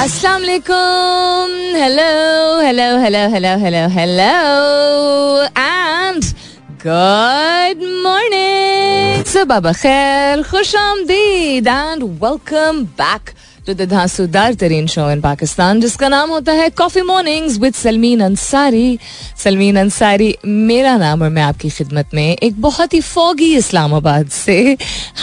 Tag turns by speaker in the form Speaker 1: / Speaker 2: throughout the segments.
Speaker 1: अस्सलाम वालेकुम hello hello hello hello hello hello and good morning सुबह खैर खुश आमदीद and welcome back to the धांसूदार तरीन शो इन पाकिस्तान जिसका नाम होता है coffee mornings with Salmeen Ansari Salmeen Ansari मेरा नाम और मैं आपकी खिदमत में एक बहुत ही फोगी इस्लामाबाद से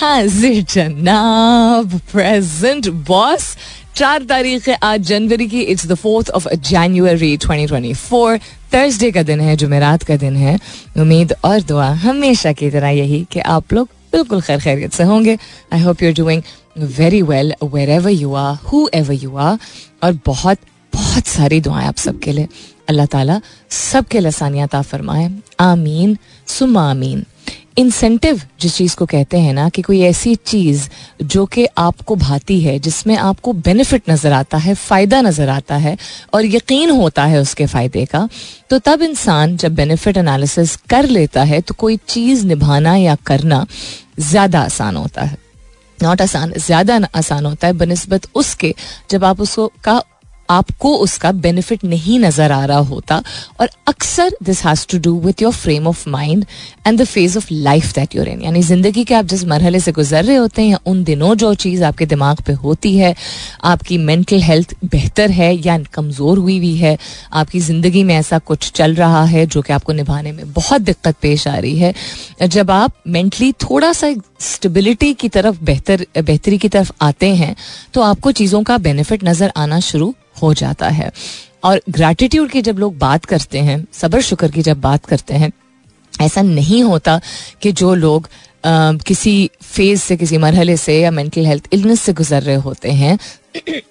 Speaker 1: हाजिर जनाब प्रेजेंट बॉस चार तारीख है आज जनवरी की it's the fourth of January 2024 Thursday का दिन है, जुमेरात का दिन है। उम्मीद और दुआ हमेशा की तरह यही कि आप लोग बिल्कुल खैर खैरियत से होंगे। I hope you are doing very well wherever you are whoever you are और बहुत बहुत सारी दुआएँ आप सबके लिए। अल्लाह ताला सबके लसानियात फरमाए आमीन सुमा आमीन। इंसेंटिव जिस चीज़ को कहते हैं ना, कि कोई ऐसी चीज़ जो कि आपको भाती है, जिसमें आपको बेनिफिट नज़र आता है, फ़ायदा नज़र आता है और यकीन होता है उसके फ़ायदे का तो तब इंसान जब बेनिफिट एनालिसिस कर लेता है तो कोई चीज़ निभाना या करना ज़्यादा आसान होता है। नॉट आसान, ज़्यादा आसान होता है, बनस्बत उसके, जब आप उसको का आपको उसका बेनिफिट नहीं नज़र आ रहा होता। और अक्सर this has to do with your frame of mind and the phase of life that you're in यानी ज़िंदगी के आप जिस मरहले से गुजर रहे होते हैं, उन दिनों जो चीज़ आपके दिमाग पे होती है, आपकी मेंटल हेल्थ बेहतर है या कमज़ोर हुई हुई है, आपकी ज़िंदगी में ऐसा कुछ चल रहा है जो कि आपको निभाने में बहुत दिक्कत पेश आ रही है। जब आप मेंटली थोड़ा सा स्टेबिलिटी की तरफ़, बेहतर, बेहतरी की तरफ़ आते हैं तो आपको चीज़ों का बेनिफिट नज़र आना शुरू हो जाता है। और ग्रैटिट्यूड की जब लोग बात करते हैं सबर शुक्र की जब बात करते हैं ऐसा नहीं होता कि जो लोग आ, किसी फ़ेज़ से किसी मरहले से या मेंटल हेल्थ इलनेस से गुजर रहे होते हैं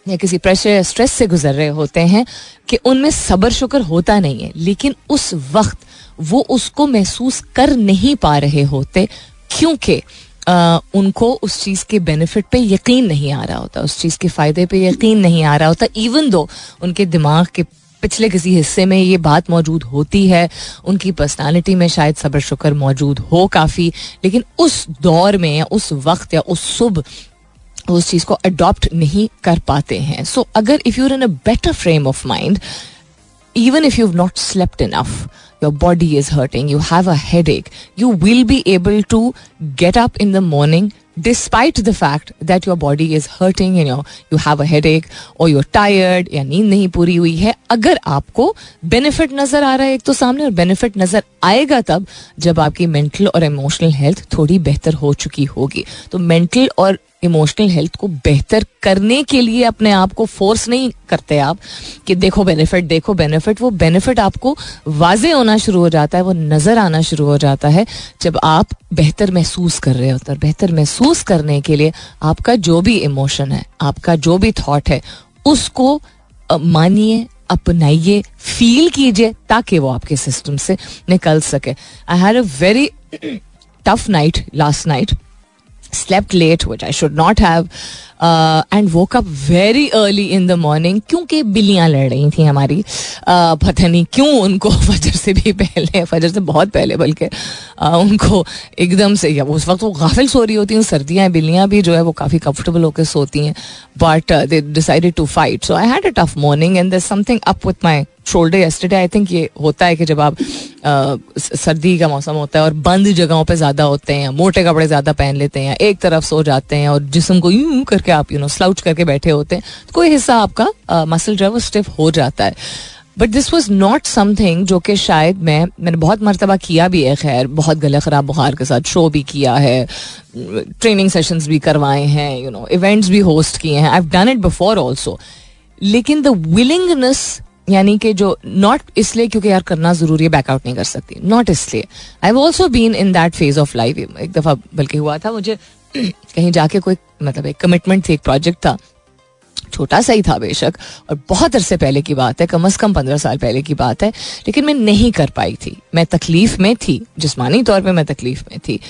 Speaker 1: या किसी प्रेशर या स्ट्रेस से गुजर रहे होते हैं कि उनमें सबर शुक्र होता नहीं है लेकिन उस वक्त वो उसको महसूस कर नहीं पा रहे होते क्योंकि उनको उस चीज़ के बेनिफिट पे यकीन नहीं आ रहा होता उस चीज़ के फ़ायदे पे यकीन नहीं आ रहा होता इवन दो उनके दिमाग के पिछले किसी हिस्से में ये बात मौजूद होती है उनकी पर्सनालिटी में शायद सबर शुक्र मौजूद हो काफ़ी लेकिन उस दौर में या उस वक्त या उस सुबह उस चीज़ को अडॉप्ट नहीं कर पाते हैं। सो so, अगर if you're in a better frame of mind even if you not slept enough, your body is hurting, you have a headache, you will be able to get up in the morning despite the fact that your body is hurting and you you have a headache or you're tired या नींद नहीं पूरी हुई है अगर आपको benefit नज़र आ रहा है एक तो सामने और बेनिफिट नज़र आएगा तब जब आपकी मेंटल और इमोशनल हेल्थ थोड़ी बेहतर हो चुकी होगी तो मेंटल और इमोशनल हेल्थ को बेहतर करने के लिए अपने आप को फोर्स नहीं करते आप कि देखो बेनिफिट देखो बेनिफिट। वो बेनिफिट आपको वाजे होना शुरू हो जाता है, वो नज़र आना शुरू हो जाता है जब आप बेहतर महसूस कर रहे होते हैं। बेहतर महसूस करने के लिए आपका जो भी इमोशन है, आपका जो भी थॉट है, उसको मानिए, अपनाइए फील कीजिए ताकि वो आपके सिस्टम से निकल सके। I had a very tough night last night slept late which I should not have and and woke very early in the morning क्योंकि बिल्लियाँ लड़ रही थी हमारी। Uh, क्यों उनको फजर से भी पहले फजर से बहुत पहले बल्कि uh, उनको एकदम से या उस वक्त वो गाफिल सो रही होती हैं सर्दियाँ बिल्लियाँ भी जो है वो काफ़ी कंफर्टेबल होकर सोती हैं but they decided to fight so I had a tough morning and did something up with my shoulder yesterday I think ये होता है कि जब आप सर्दी का मौसम होता है और बंद जगहों पे ज़्यादा होते हैं, मोटे कपड़े ज़्यादा पहन लेते हैं, एक तरफ़ सो जाते हैं और जिसम को यूँ करके आप यू नो स्लाउच करके बैठे होते हैं तो कोई हिस्सा आपका मसल जो है वो स्टिफ हो जाता है। But this was not something जो कि शायद मैं, मैंने बहुत मरतबा किया भी है, खैर, बहुत गले ख़राब बुखार के साथ शो भी किया है ट्रेनिंग सेशंस भी करवाए हैं यू नो इवेंट्स भी होस्ट किए हैं I done it before also लेकिन द विलिंगनेस यानी कि जो नॉट इसलिए क्योंकि यार करना ज़रूरी है बैकआउट नहीं कर सकती। नॉट इसलिए। I have also been in that phase of life एक दफ़ा बल्कि हुआ था, मुझे कहीं जाके कोई मतलब एक कमिटमेंट थी, एक प्रोजेक्ट था। छोटा सा ही था बेशक, और बहुत अरसे पहले की बात है, कम अज कम पंद्रह साल पहले की बात है, लेकिन मैं नहीं कर पाई थी। मैं तकलीफ़ में थी, जिसमानी तौर पे मैं तकलीफ़ में थी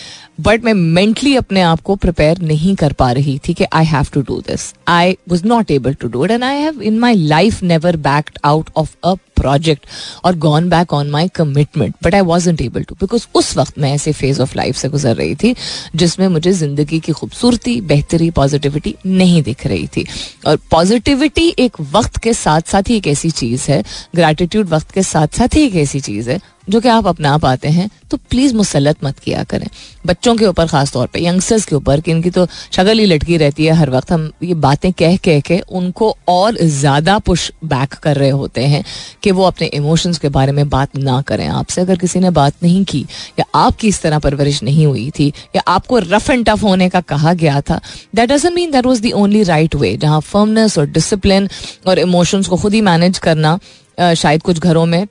Speaker 1: बट मैं मेंटली अपने आप को प्रिपेयर नहीं कर पा रही थी कि I have to do this I was not able to do it and I have in my life never backed out of a project और gone back on my commitment but I was able to because उस वक्त मैं ऐसे phase of life से गुजर रही थी जिसमें मुझे ज़िंदगी की खूबसूरती, बेहतरी पॉजिटिविटी नहीं दिख रही थी। और पॉजिटिविटी एक वक्त के साथ साथ ही एक ऐसी चीज़ है ग्रैटिट्यूड वक्त के साथ साथ ही एक ऐसी चीज़ है जो कि आप अपना पाते हैं तो प्लीज़ मुसलत मत किया करें। बच्चों के ऊपर ख़ास तौर पे यंगस्टर्स के ऊपर, कि इनकी तो शक्ल ही लटकी रहती है हर वक्त। हम ये बातें कह कह के उनको और ज़्यादा पुश बैक कर रहे होते हैं कि वो अपने इमोशंस के बारे में बात ना करें। आपसे अगर किसी ने बात नहीं की, या आपकी इस तरह परवरिश नहीं हुई थी, या आपको रफ एंड टफ होने का कहा गया था that doesn't mean that was the only right way जहाँ फर्मनेस और डिसिप्लिन और इमोशंस को खुद ही मैनेज करना शायद कुछ घरों में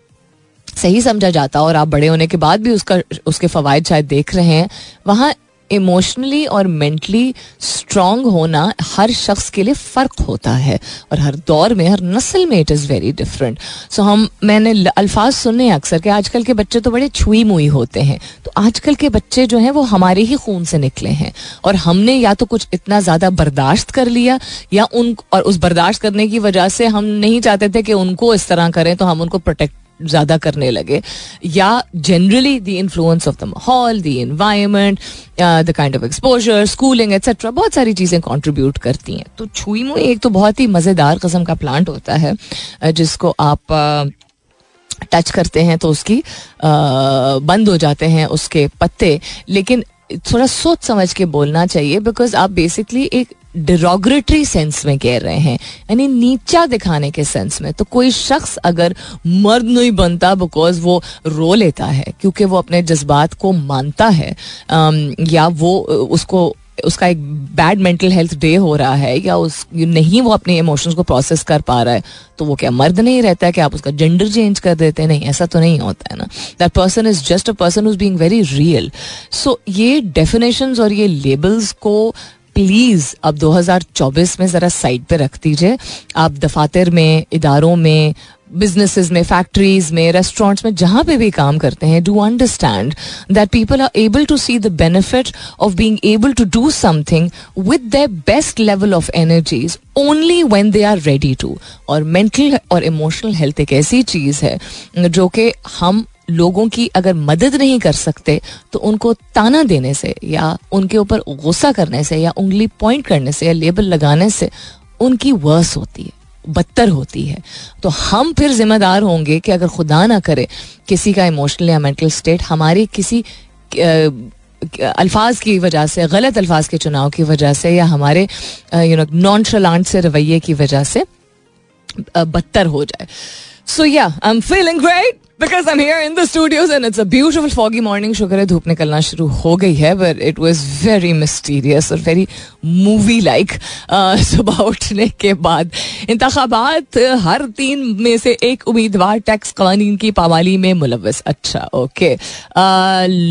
Speaker 1: सही समझा जाता और आप बड़े होने के बाद भी उसका, उसके फवायद शायद देख रहे हैं। वहाँ इमोशनली और मेंटली स्ट्रांग होना हर शख्स के लिए फ़र्क होता है और हर दौर में, हर नस्ल में it is very different so हम, मैंने अल्फाज सुने अक्सर कि आजकल के बच्चे तो बड़े छुई मुई होते हैं। तो आजकल के बच्चे जो हैं वो हमारे ही खून से निकले हैं और हमने या तो कुछ इतना ज़्यादा बर्दाश्त कर लिया या उन, और उस बर्दाश्त करने की वजह से हम नहीं चाहते थे कि उनको इस तरह करें तो हम उनको प्रोटेक्ट ज़्यादा करने लगे, या generally the influence of the माहौल the environment the kind of exposure schooling etcetera बहुत सारी चीज़ें कंट्रीब्यूट करती हैं। तो छुई मुई एक तो बहुत ही मज़ेदार कस्म का प्लांट होता है जिसको आप टच करते हैं तो उसकी बंद हो जाते हैं उसके पत्ते। लेकिन थोड़ा सोच समझ के बोलना चाहिए बिकॉज़ आप बेसिकली एक डिरोग्रेटरी सेंस में कह रहे हैं, यानी नीचा दिखाने के सेंस में। तो कोई शख्स अगर मर्द नहीं बनता बिकॉज़ वो रो लेता है, क्योंकि वो अपने जज्बात को मानता है या वो, उसको, उसका एक बैड मेंटल हेल्थ डे हो रहा है, या उस, नहीं वो अपने इमोशंस को प्रोसेस कर पा रहा है तो वो क्या मर्द नहीं रहता है कि आप उसका जेंडर चेंज कर देते हैं? नहीं, ऐसा तो नहीं होता है ना। That person is just a person is being very real so ये डेफिनेशंस और ये लेबल्स को प्लीज़ अब 2024 में ज़रा साइड पे रख दीजिए। आप दफातर में, इदारों में बिजनेसेस में फैक्ट्रीज में रेस्टोरेंट्स में, जहाँ पे भी काम करते हैं do understand that people are able to see the benefit of being able to do something with the best level of energies only when they are ready to और मेंटल और इमोशनल हेल्थ एक ऐसी चीज़ है, जो कि हम लोगों की अगर मदद नहीं कर सकते तो उनको ताना देने से या उनके ऊपर गुस्सा करने से या उंगली पॉइंट करने से या लेबल लगाने से उनकी वर्स होती है, बदतर होती है। तो हम फिर जिम्मेदार होंगे कि अगर खुदा ना करे, किसी का इमोशनल या मेंटल स्टेट हमारी किसी अल्फाज की वजह से, गलत अल्फाज के चुनाव की वजह से या हमारे यू नो नॉन शलांट से रवैये की वजह से बदतर हो जाए। सो या I am feeling great because I here in the studios and it's a beautiful foggy morning शुक्र है, धूप निकलना शुरू हो गई है but it was very mysterious और वेरी मूवी लाइक सुबह उठने के बाद। इंतबात हर तीन में से एक उम्मीदवार टैक्स कानून की पामाली में मुलवस। अच्छा ओके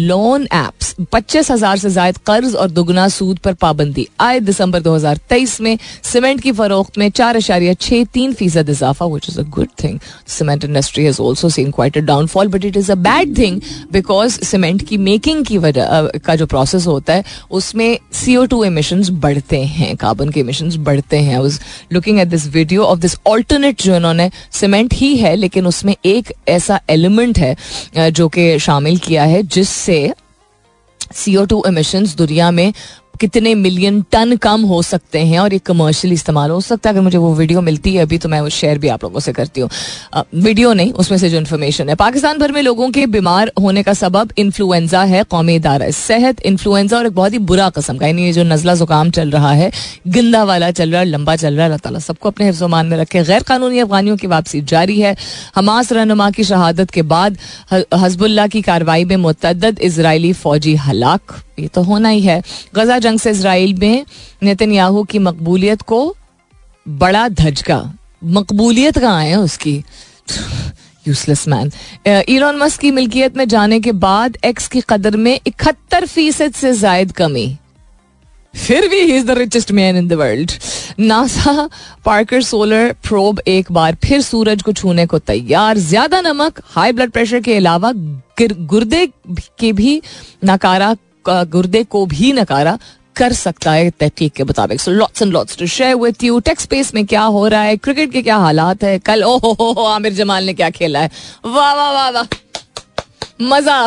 Speaker 1: लोन एप्स पच्चीस हज़ार से जायद कर्ज और दुगना सूद पर पाबंदी। आए दिसंबर दो हज़ार तेईस में, सीमेंट की फरोख्त में चार अशारिया छह तीन फ़ीसद इजाफा which is a good thing cement industry has also seen quite quite a downfall but it is a bad thing because cement की मेकिंग की वजह का जो प्रोसेस होता है, उसमें सी ओ टू एमिशन बढ़ते हैं कार्बन के एमिशन बढ़ते हैं। उस looking at this video of this alternate जो इन्होंने सीमेंट ही है, लेकिन उसमें एक ऐसा एलिमेंट है जो कि शामिल किया है, जिससे सी ओ टू एमिशन दुनिया में कितने मिलियन टन कम हो सकते हैं और ये कमर्शियली इस्तेमाल हो सकता है। अगर मुझे वो वीडियो मिलती है अभी तो मैं वो शेयर भी आप लोगों से करती हूँ। वीडियो नहीं, उसमें से जो इन्फॉर्मेशन है। पाकिस्तान भर में लोगों के बीमार होने का सबब इन्फ्लुएंजा है, कौमी इदारा। सेहत इन्फ्लुएंजा और एक बहुत ही बुरा कस्म का, यानी ये जो नजला जुकाम चल रहा है, गंदा वाला चल रहा है, लंबा चल रहा है, अल्लाह ताला सबको अपने हिफ्जमान में रखे। गैर कानूनी अफगानियों की वापसी जारी है। हमास रहनुमा की शहादत के बाद हजबुल्ला की कार्रवाई में मुतद इसराइली फौजी हलाक। ये तो होना ही है। गजा जंग से इसराइल में नेतन्याहू की मकबूलियत को बड़ा धजका मकबूलियत कहाँ है उसकी? यूजलेस मैन ईरॉन मस्क की मिल्कियत में जाने के बाद एक्स की कदर में इकहत्तर फ़ीसद से जायद कमी। फिर भी he is the richest man in the world NASA Parker Solar Probe एक बार फिर सूरज को छूने को तैयार। ज़्यादा नमक हाई ब्लड प्रेशर के अलावा गुर्दे के भी नकारा गुर्दे को भी नकारा कर सकता है तहकीक के मुताबिक so lots and lots to share with you tech's space में क्या हो रहा है क्रिकेट के क्या हालात है कल ओ हो हो आमिर जमाल ने क्या खेला है वाह वाह वाह वाह मज़ा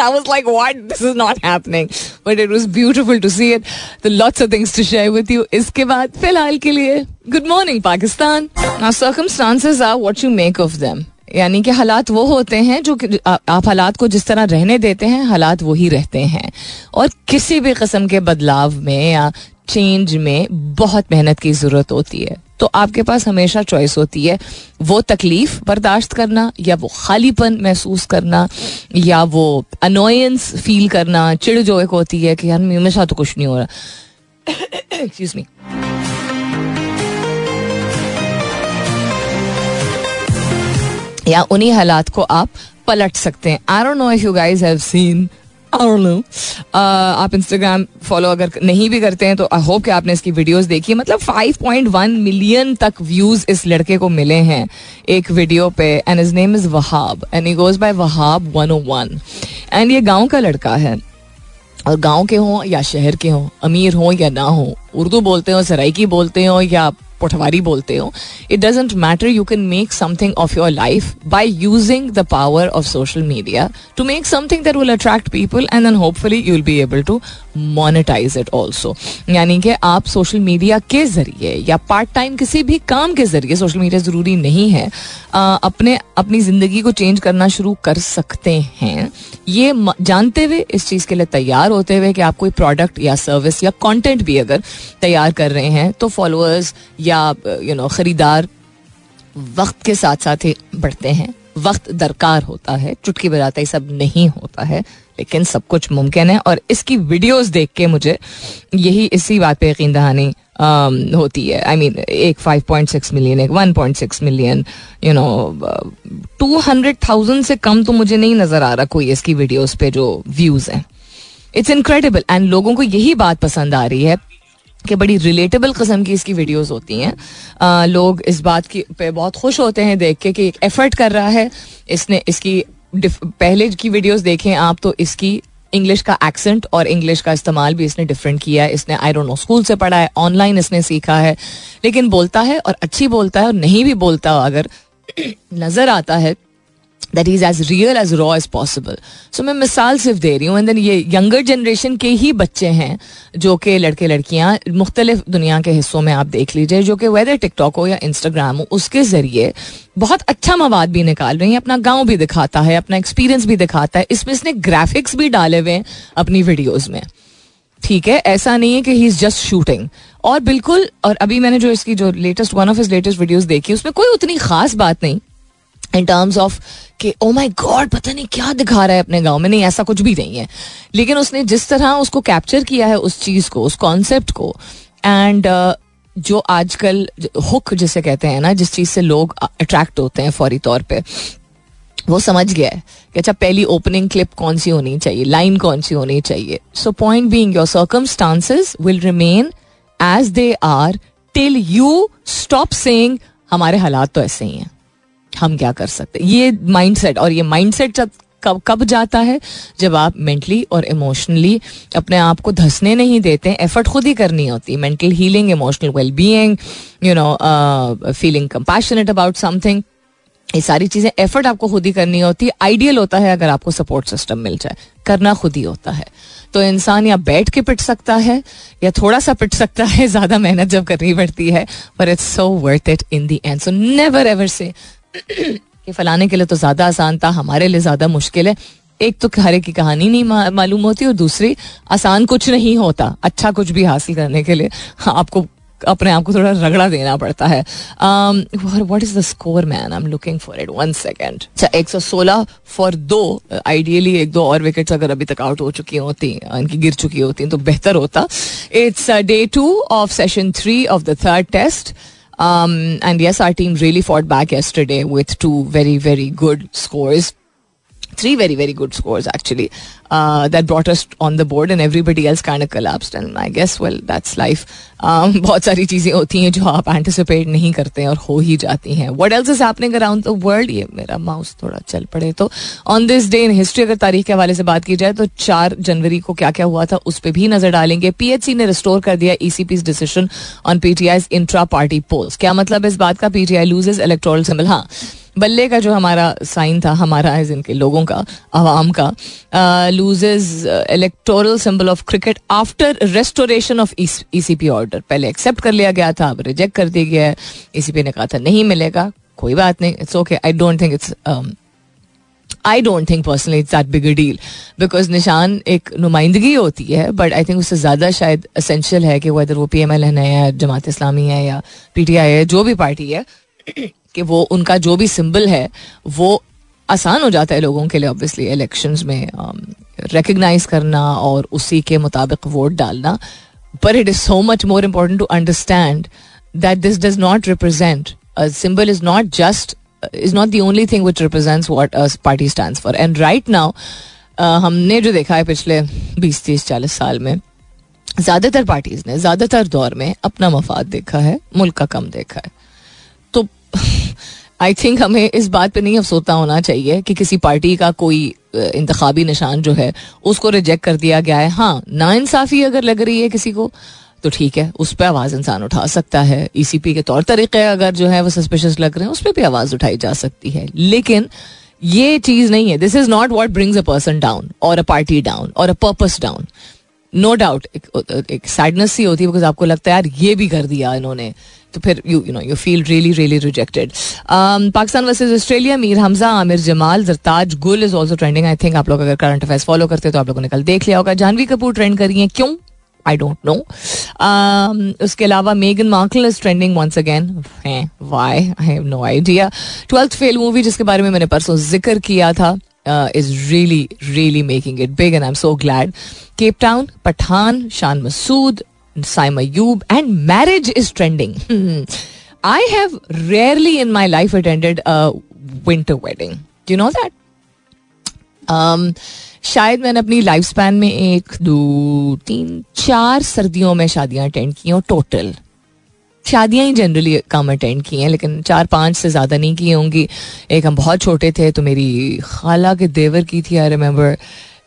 Speaker 1: I was like, what? This is not happening. But it was beautiful to see it. The lots of things to share with you. इसके बाद फ़िलहाल के लिए good morning Pakistan Now circumstances are what you make of them. यानी कि हालात वो होते हैं जो आप हालात को जिस तरह रहने देते हैं, हालात वही रहते हैं। और किसी भी कस्म के बदलाव में या चेंज में बहुत मेहनत की ज़रूरत होती है। तो आपके पास हमेशा चॉइस होती है वो तकलीफ़ बर्दाश्त करना या वो खालीपन महसूस करना या वो अनोयंस फील करना। चिड़ जो एक होती है कि यार साथ तो कुछ नहीं हो रहा। एक्सक्यूज मी या उन्हीं हालात को आप पलट सकते हैं। I don't know if you guys have seen आप इंस्टाग्राम फॉलो अगर नहीं भी करते हैं तो आई होप कि आपने इसकी वीडियोस देखी मतलब 5.1 मिलियन तक व्यूज़ इस लड़के को मिले हैं एक वीडियो पे and is name is Wahab and he goes by Wahab 101 and ये गाँव का लड़का है, और गाँव के हों या शहर के हों, अमीर हों या ना हो, उर्दू बोलते हो, सराइकी बोलते हो, या पटवारी बोलते हो it doesn't matter you can make something of your life by using the power of social media to make something that will attract people and then hopefully you will be able to monetise it also यानी कि आप social media के ज़रिए या part time किसी भी काम के ज़रिए सोशल मीडिया ज़रूरी नहीं है आ, अपने अपनी ज़िंदगी को चेंज करना शुरू कर सकते हैं। ये जानते हुए इस चीज़ के लिए तैयार होते हुए कि आप कोई प्रोडक्ट या सर्विस या कंटेंट भी अगर तैयार कर रहे हैं तो फॉलोअर्स या यू नो खरीदार वक्त के साथ साथ ही बढ़ते हैं। वक्त दरकार होता है चुटकी बजाता ही सब नहीं होता है लेकिन सब कुछ मुमकिन है। और इसकी वीडियोस देख के मुझे यही इसी बात पे यकीन दहानी होती है। आई I मीन mean, एक 5.6 मिलियन एक 1.6 million you know two hundred thousand से कम तो मुझे नहीं नज़र आ रहा कोई इसकी वीडियोस पे जो व्यूज़ हैं। इट्स इनक्रेडिबल एंड लोगों को यही बात पसंद आ रही है कि बड़ी रिलेटेबल कस्म की इसकी वीडियोस होती हैं। लोग इस बात की पे बहुत खुश होते हैं देख के कि एक एफर्ट कर रहा है। इसने, इसकी पहले की वीडियोस देखें आप तो इसकी इंग्लिश का एक्सेंट और इंग्लिश का इस्तेमाल भी इसने डिफरेंट किया है। इसने आई डोंट नो स्कूल से पढ़ा है ऑनलाइन इसने सीखा है। लेकिन बोलता है और अच्छी बोलता है और नहीं भी बोलता अगर नज़र आता है that is as real as raw as possible so मैं मिसाल सिर्फ़ दे रही हूँ एंड देन ये यंगर जनरेशन के ही बच्चे हैं, जो कि लड़के लड़कियाँ मुख्तलिफ़ दुनिया के हिस्सों में आप देख लीजिए, जो कि वेदर टिकटॉक हो या इंस्टाग्राम हो, उसके ज़रिए बहुत अच्छा मवाद भी निकाल रही हैं, अपना गाँव भी दिखाता है, अपना एक्सपीरियंस भी दिखाता है। इसमें इसने ग्राफिक्स भी डाले हुए हैं अपनी वीडियोज़ में। ठीक है, ऐसा नहीं है कि ही इज़ जस्ट शूटिंग और बिल्कुल, और अभी मैंने जो इसकी जो latest one of his latest videos देखी, उसमें कोई उतनी खास बात नहीं। इन टर्म्स ऑफ़ कि ओ माई गॉड पता नहीं क्या दिखा रहा है अपने गाँव में। नहीं ऐसा कुछ भी नहीं है। लेकिन उसने जिस तरह उसको कैप्चर किया है उस चीज़ को उस कॉन्सेप्ट को एंड uh, जो आजकल हुक जिसे कहते हैं ना जिस चीज़ से लोग अट्रैक्ट होते हैं फौरी तौर पे वो समझ गया है कि अच्छा पहली ओपनिंग क्लिप कौन सी होनी चाहिए लाइन कौन सी होनी चाहिए। So point being your circumstances will remain as they are till you stop saying हमारे हालात तो ऐसे ही हैं। हम क्या कर सकते ये माइंडसेट और ये माइंडसेट जब कब कब जाता है? जब आप मेंटली और इमोशनली अपने आप को धसने नहीं देते एफर्ट खुद ही करनी होती है mental healing emotional well being you know feeling compassionate about something ये सारी चीज़ें एफर्ट आपको खुद ही करनी होती है। आइडियल होता है अगर आपको सपोर्ट सिस्टम मिल जाए। करना खुद ही होता है। तो इंसान या बैठ के पिट सकता है, या थोड़ा सा पिट सकता है, ज़्यादा मेहनत जब करनी पड़ती है पर it's so worth it in the end so never ever say कि फलाने के लिए तो ज़्यादा आसान था हमारे लिए ज़्यादा मुश्किल है। एक तो हरे की कहानी नहीं मालूम होती और दूसरी आसान कुछ नहीं होता अच्छा कुछ भी हासिल करने के लिए। हाँ, आपको अपने आप को थोड़ा रगड़ा देना पड़ता है। What is the score man I am looking for it one second अच्छा एक सौ सोलह फॉर दो आइडियली एक दो और विकेट्स अगर अभी तक आउट हो चुकी होती इनकी गिर चुकी होती तो बेहतर होता। It's day two of session three of the third test Um, and yes, our team really fought back yesterday with two very, very good scores. Three very very good scores actually uh, that brought us on the board and everybody else kind of collapsed. And I guess well that's life. Um, बहुत सारी चीज़ें होती हैं जो आप anticipate नहीं करते हैं और हो ही जाती हैं. What else is happening around the world ये मेरा माउस थोड़ा चल पड़े तो on this day in history अगर तारीख के हवाले से बात की जाए तो चार जनवरी को क्या क्या हुआ था उस पर भी नज़र डालेंगे. पीएचसी ने रिस्टोर कर दिया ECP decision on PTI intra party polls क्या मतलब इस बात का? पीटीआई लूजेज इलेक्ट्रोल सिंबल हाँ. बल्ले का जो हमारा साइन था, हमारा एज इनके लोगों का, आवाम का loses electoral symbol of cricket after restoration of E C P order पहले एक्सेप्ट कर लिया गया था, अब रिजेक्ट कर दिया गया है। ईसीपी ने कहा था, नहीं मिलेगा, कोई बात नहीं it's okay I don't think it's I don't think personally it's that big deal because निशान एक नुमाइंदगी होती है बट आई थिंक उससे ज़्यादा शायद असेंशियल है कि वेदर वो पी एम एल एन है या जमात इस्लामी है या पी टी आई है, जो भी पार्टी है कि वो उनका जो भी सिंबल है वो आसान हो जाता है लोगों के लिए ऑब्वियसली इलेक्शंस में रिकग्नाइज um, करना और उसी के मुताबिक वोट डालना. पर it is so much more important to understand that this does not represent symbol is not just is not the only thing which represents what party stand for and right now हमने जो देखा है पिछले बीस तीस चालीस साल में ज़्यादातर पार्टीज़ ने ज़्यादातर दौर में अपना मफाद देखा है मुल्क का कम देखा है. आई थिंक हमें इस बात पे नहीं अफसोता होना चाहिए कि किसी पार्टी का कोई इंतबी निशान जो है, उसको रिजेक्ट कर दिया गया है। हाँ ना इंसाफी अगर लग रही है किसी को तो ठीक है, उस पर आवाज़ इंसान उठा सकता है। ईसीपी के तौर तरीके अगर जो है वो सस्पिशियस लग रहे हैं, उस पर भी आवाज़ उठाई जा सकती है। लेकिन ये चीज़ नहीं है। This is not what brings a person down और अ पार्टी डाउन और a purpose down no doubt एक सैडनेस सी होती है बिकॉज़ आपको लगता है, यार, ये भी कर दिया इन्होंने। तो फिर you you know you feel really really rejected Pakistan versus Australia Mir Hamza Aamir Jamal Zartaj Gul is also trending I think आप लोग अगर करंट अफेयर्स फॉलो करते तो आप लोगों ने कल देख लिया होगा। जानवी कपूर ट्रेंड करी है। क्यों? आई डोंट नो उसके अलावा Megan Markle is trending once again why I have no idea Twelfth Fail movie जिसके बारे में मैंने परसों ज़िक्र किया था is really really making it big and I am so glad Cape Town Pathan Shan Masood Saima and marriage is trending. I have rarely in my life attended a winter wedding. Do you know that? Um, शायद मैंने अपनी life span में एक दो तीन चार सर्दियों में शादियाँ अटेंड की हैं टोटल शादियाँ ही जनरली कम अटेंड की हैं लेकिन चार पाँच से ज़्यादा नहीं की होंगी एक हम बहुत छोटे थे तो मेरी खाला के देवर की थी आई रिमेम्बर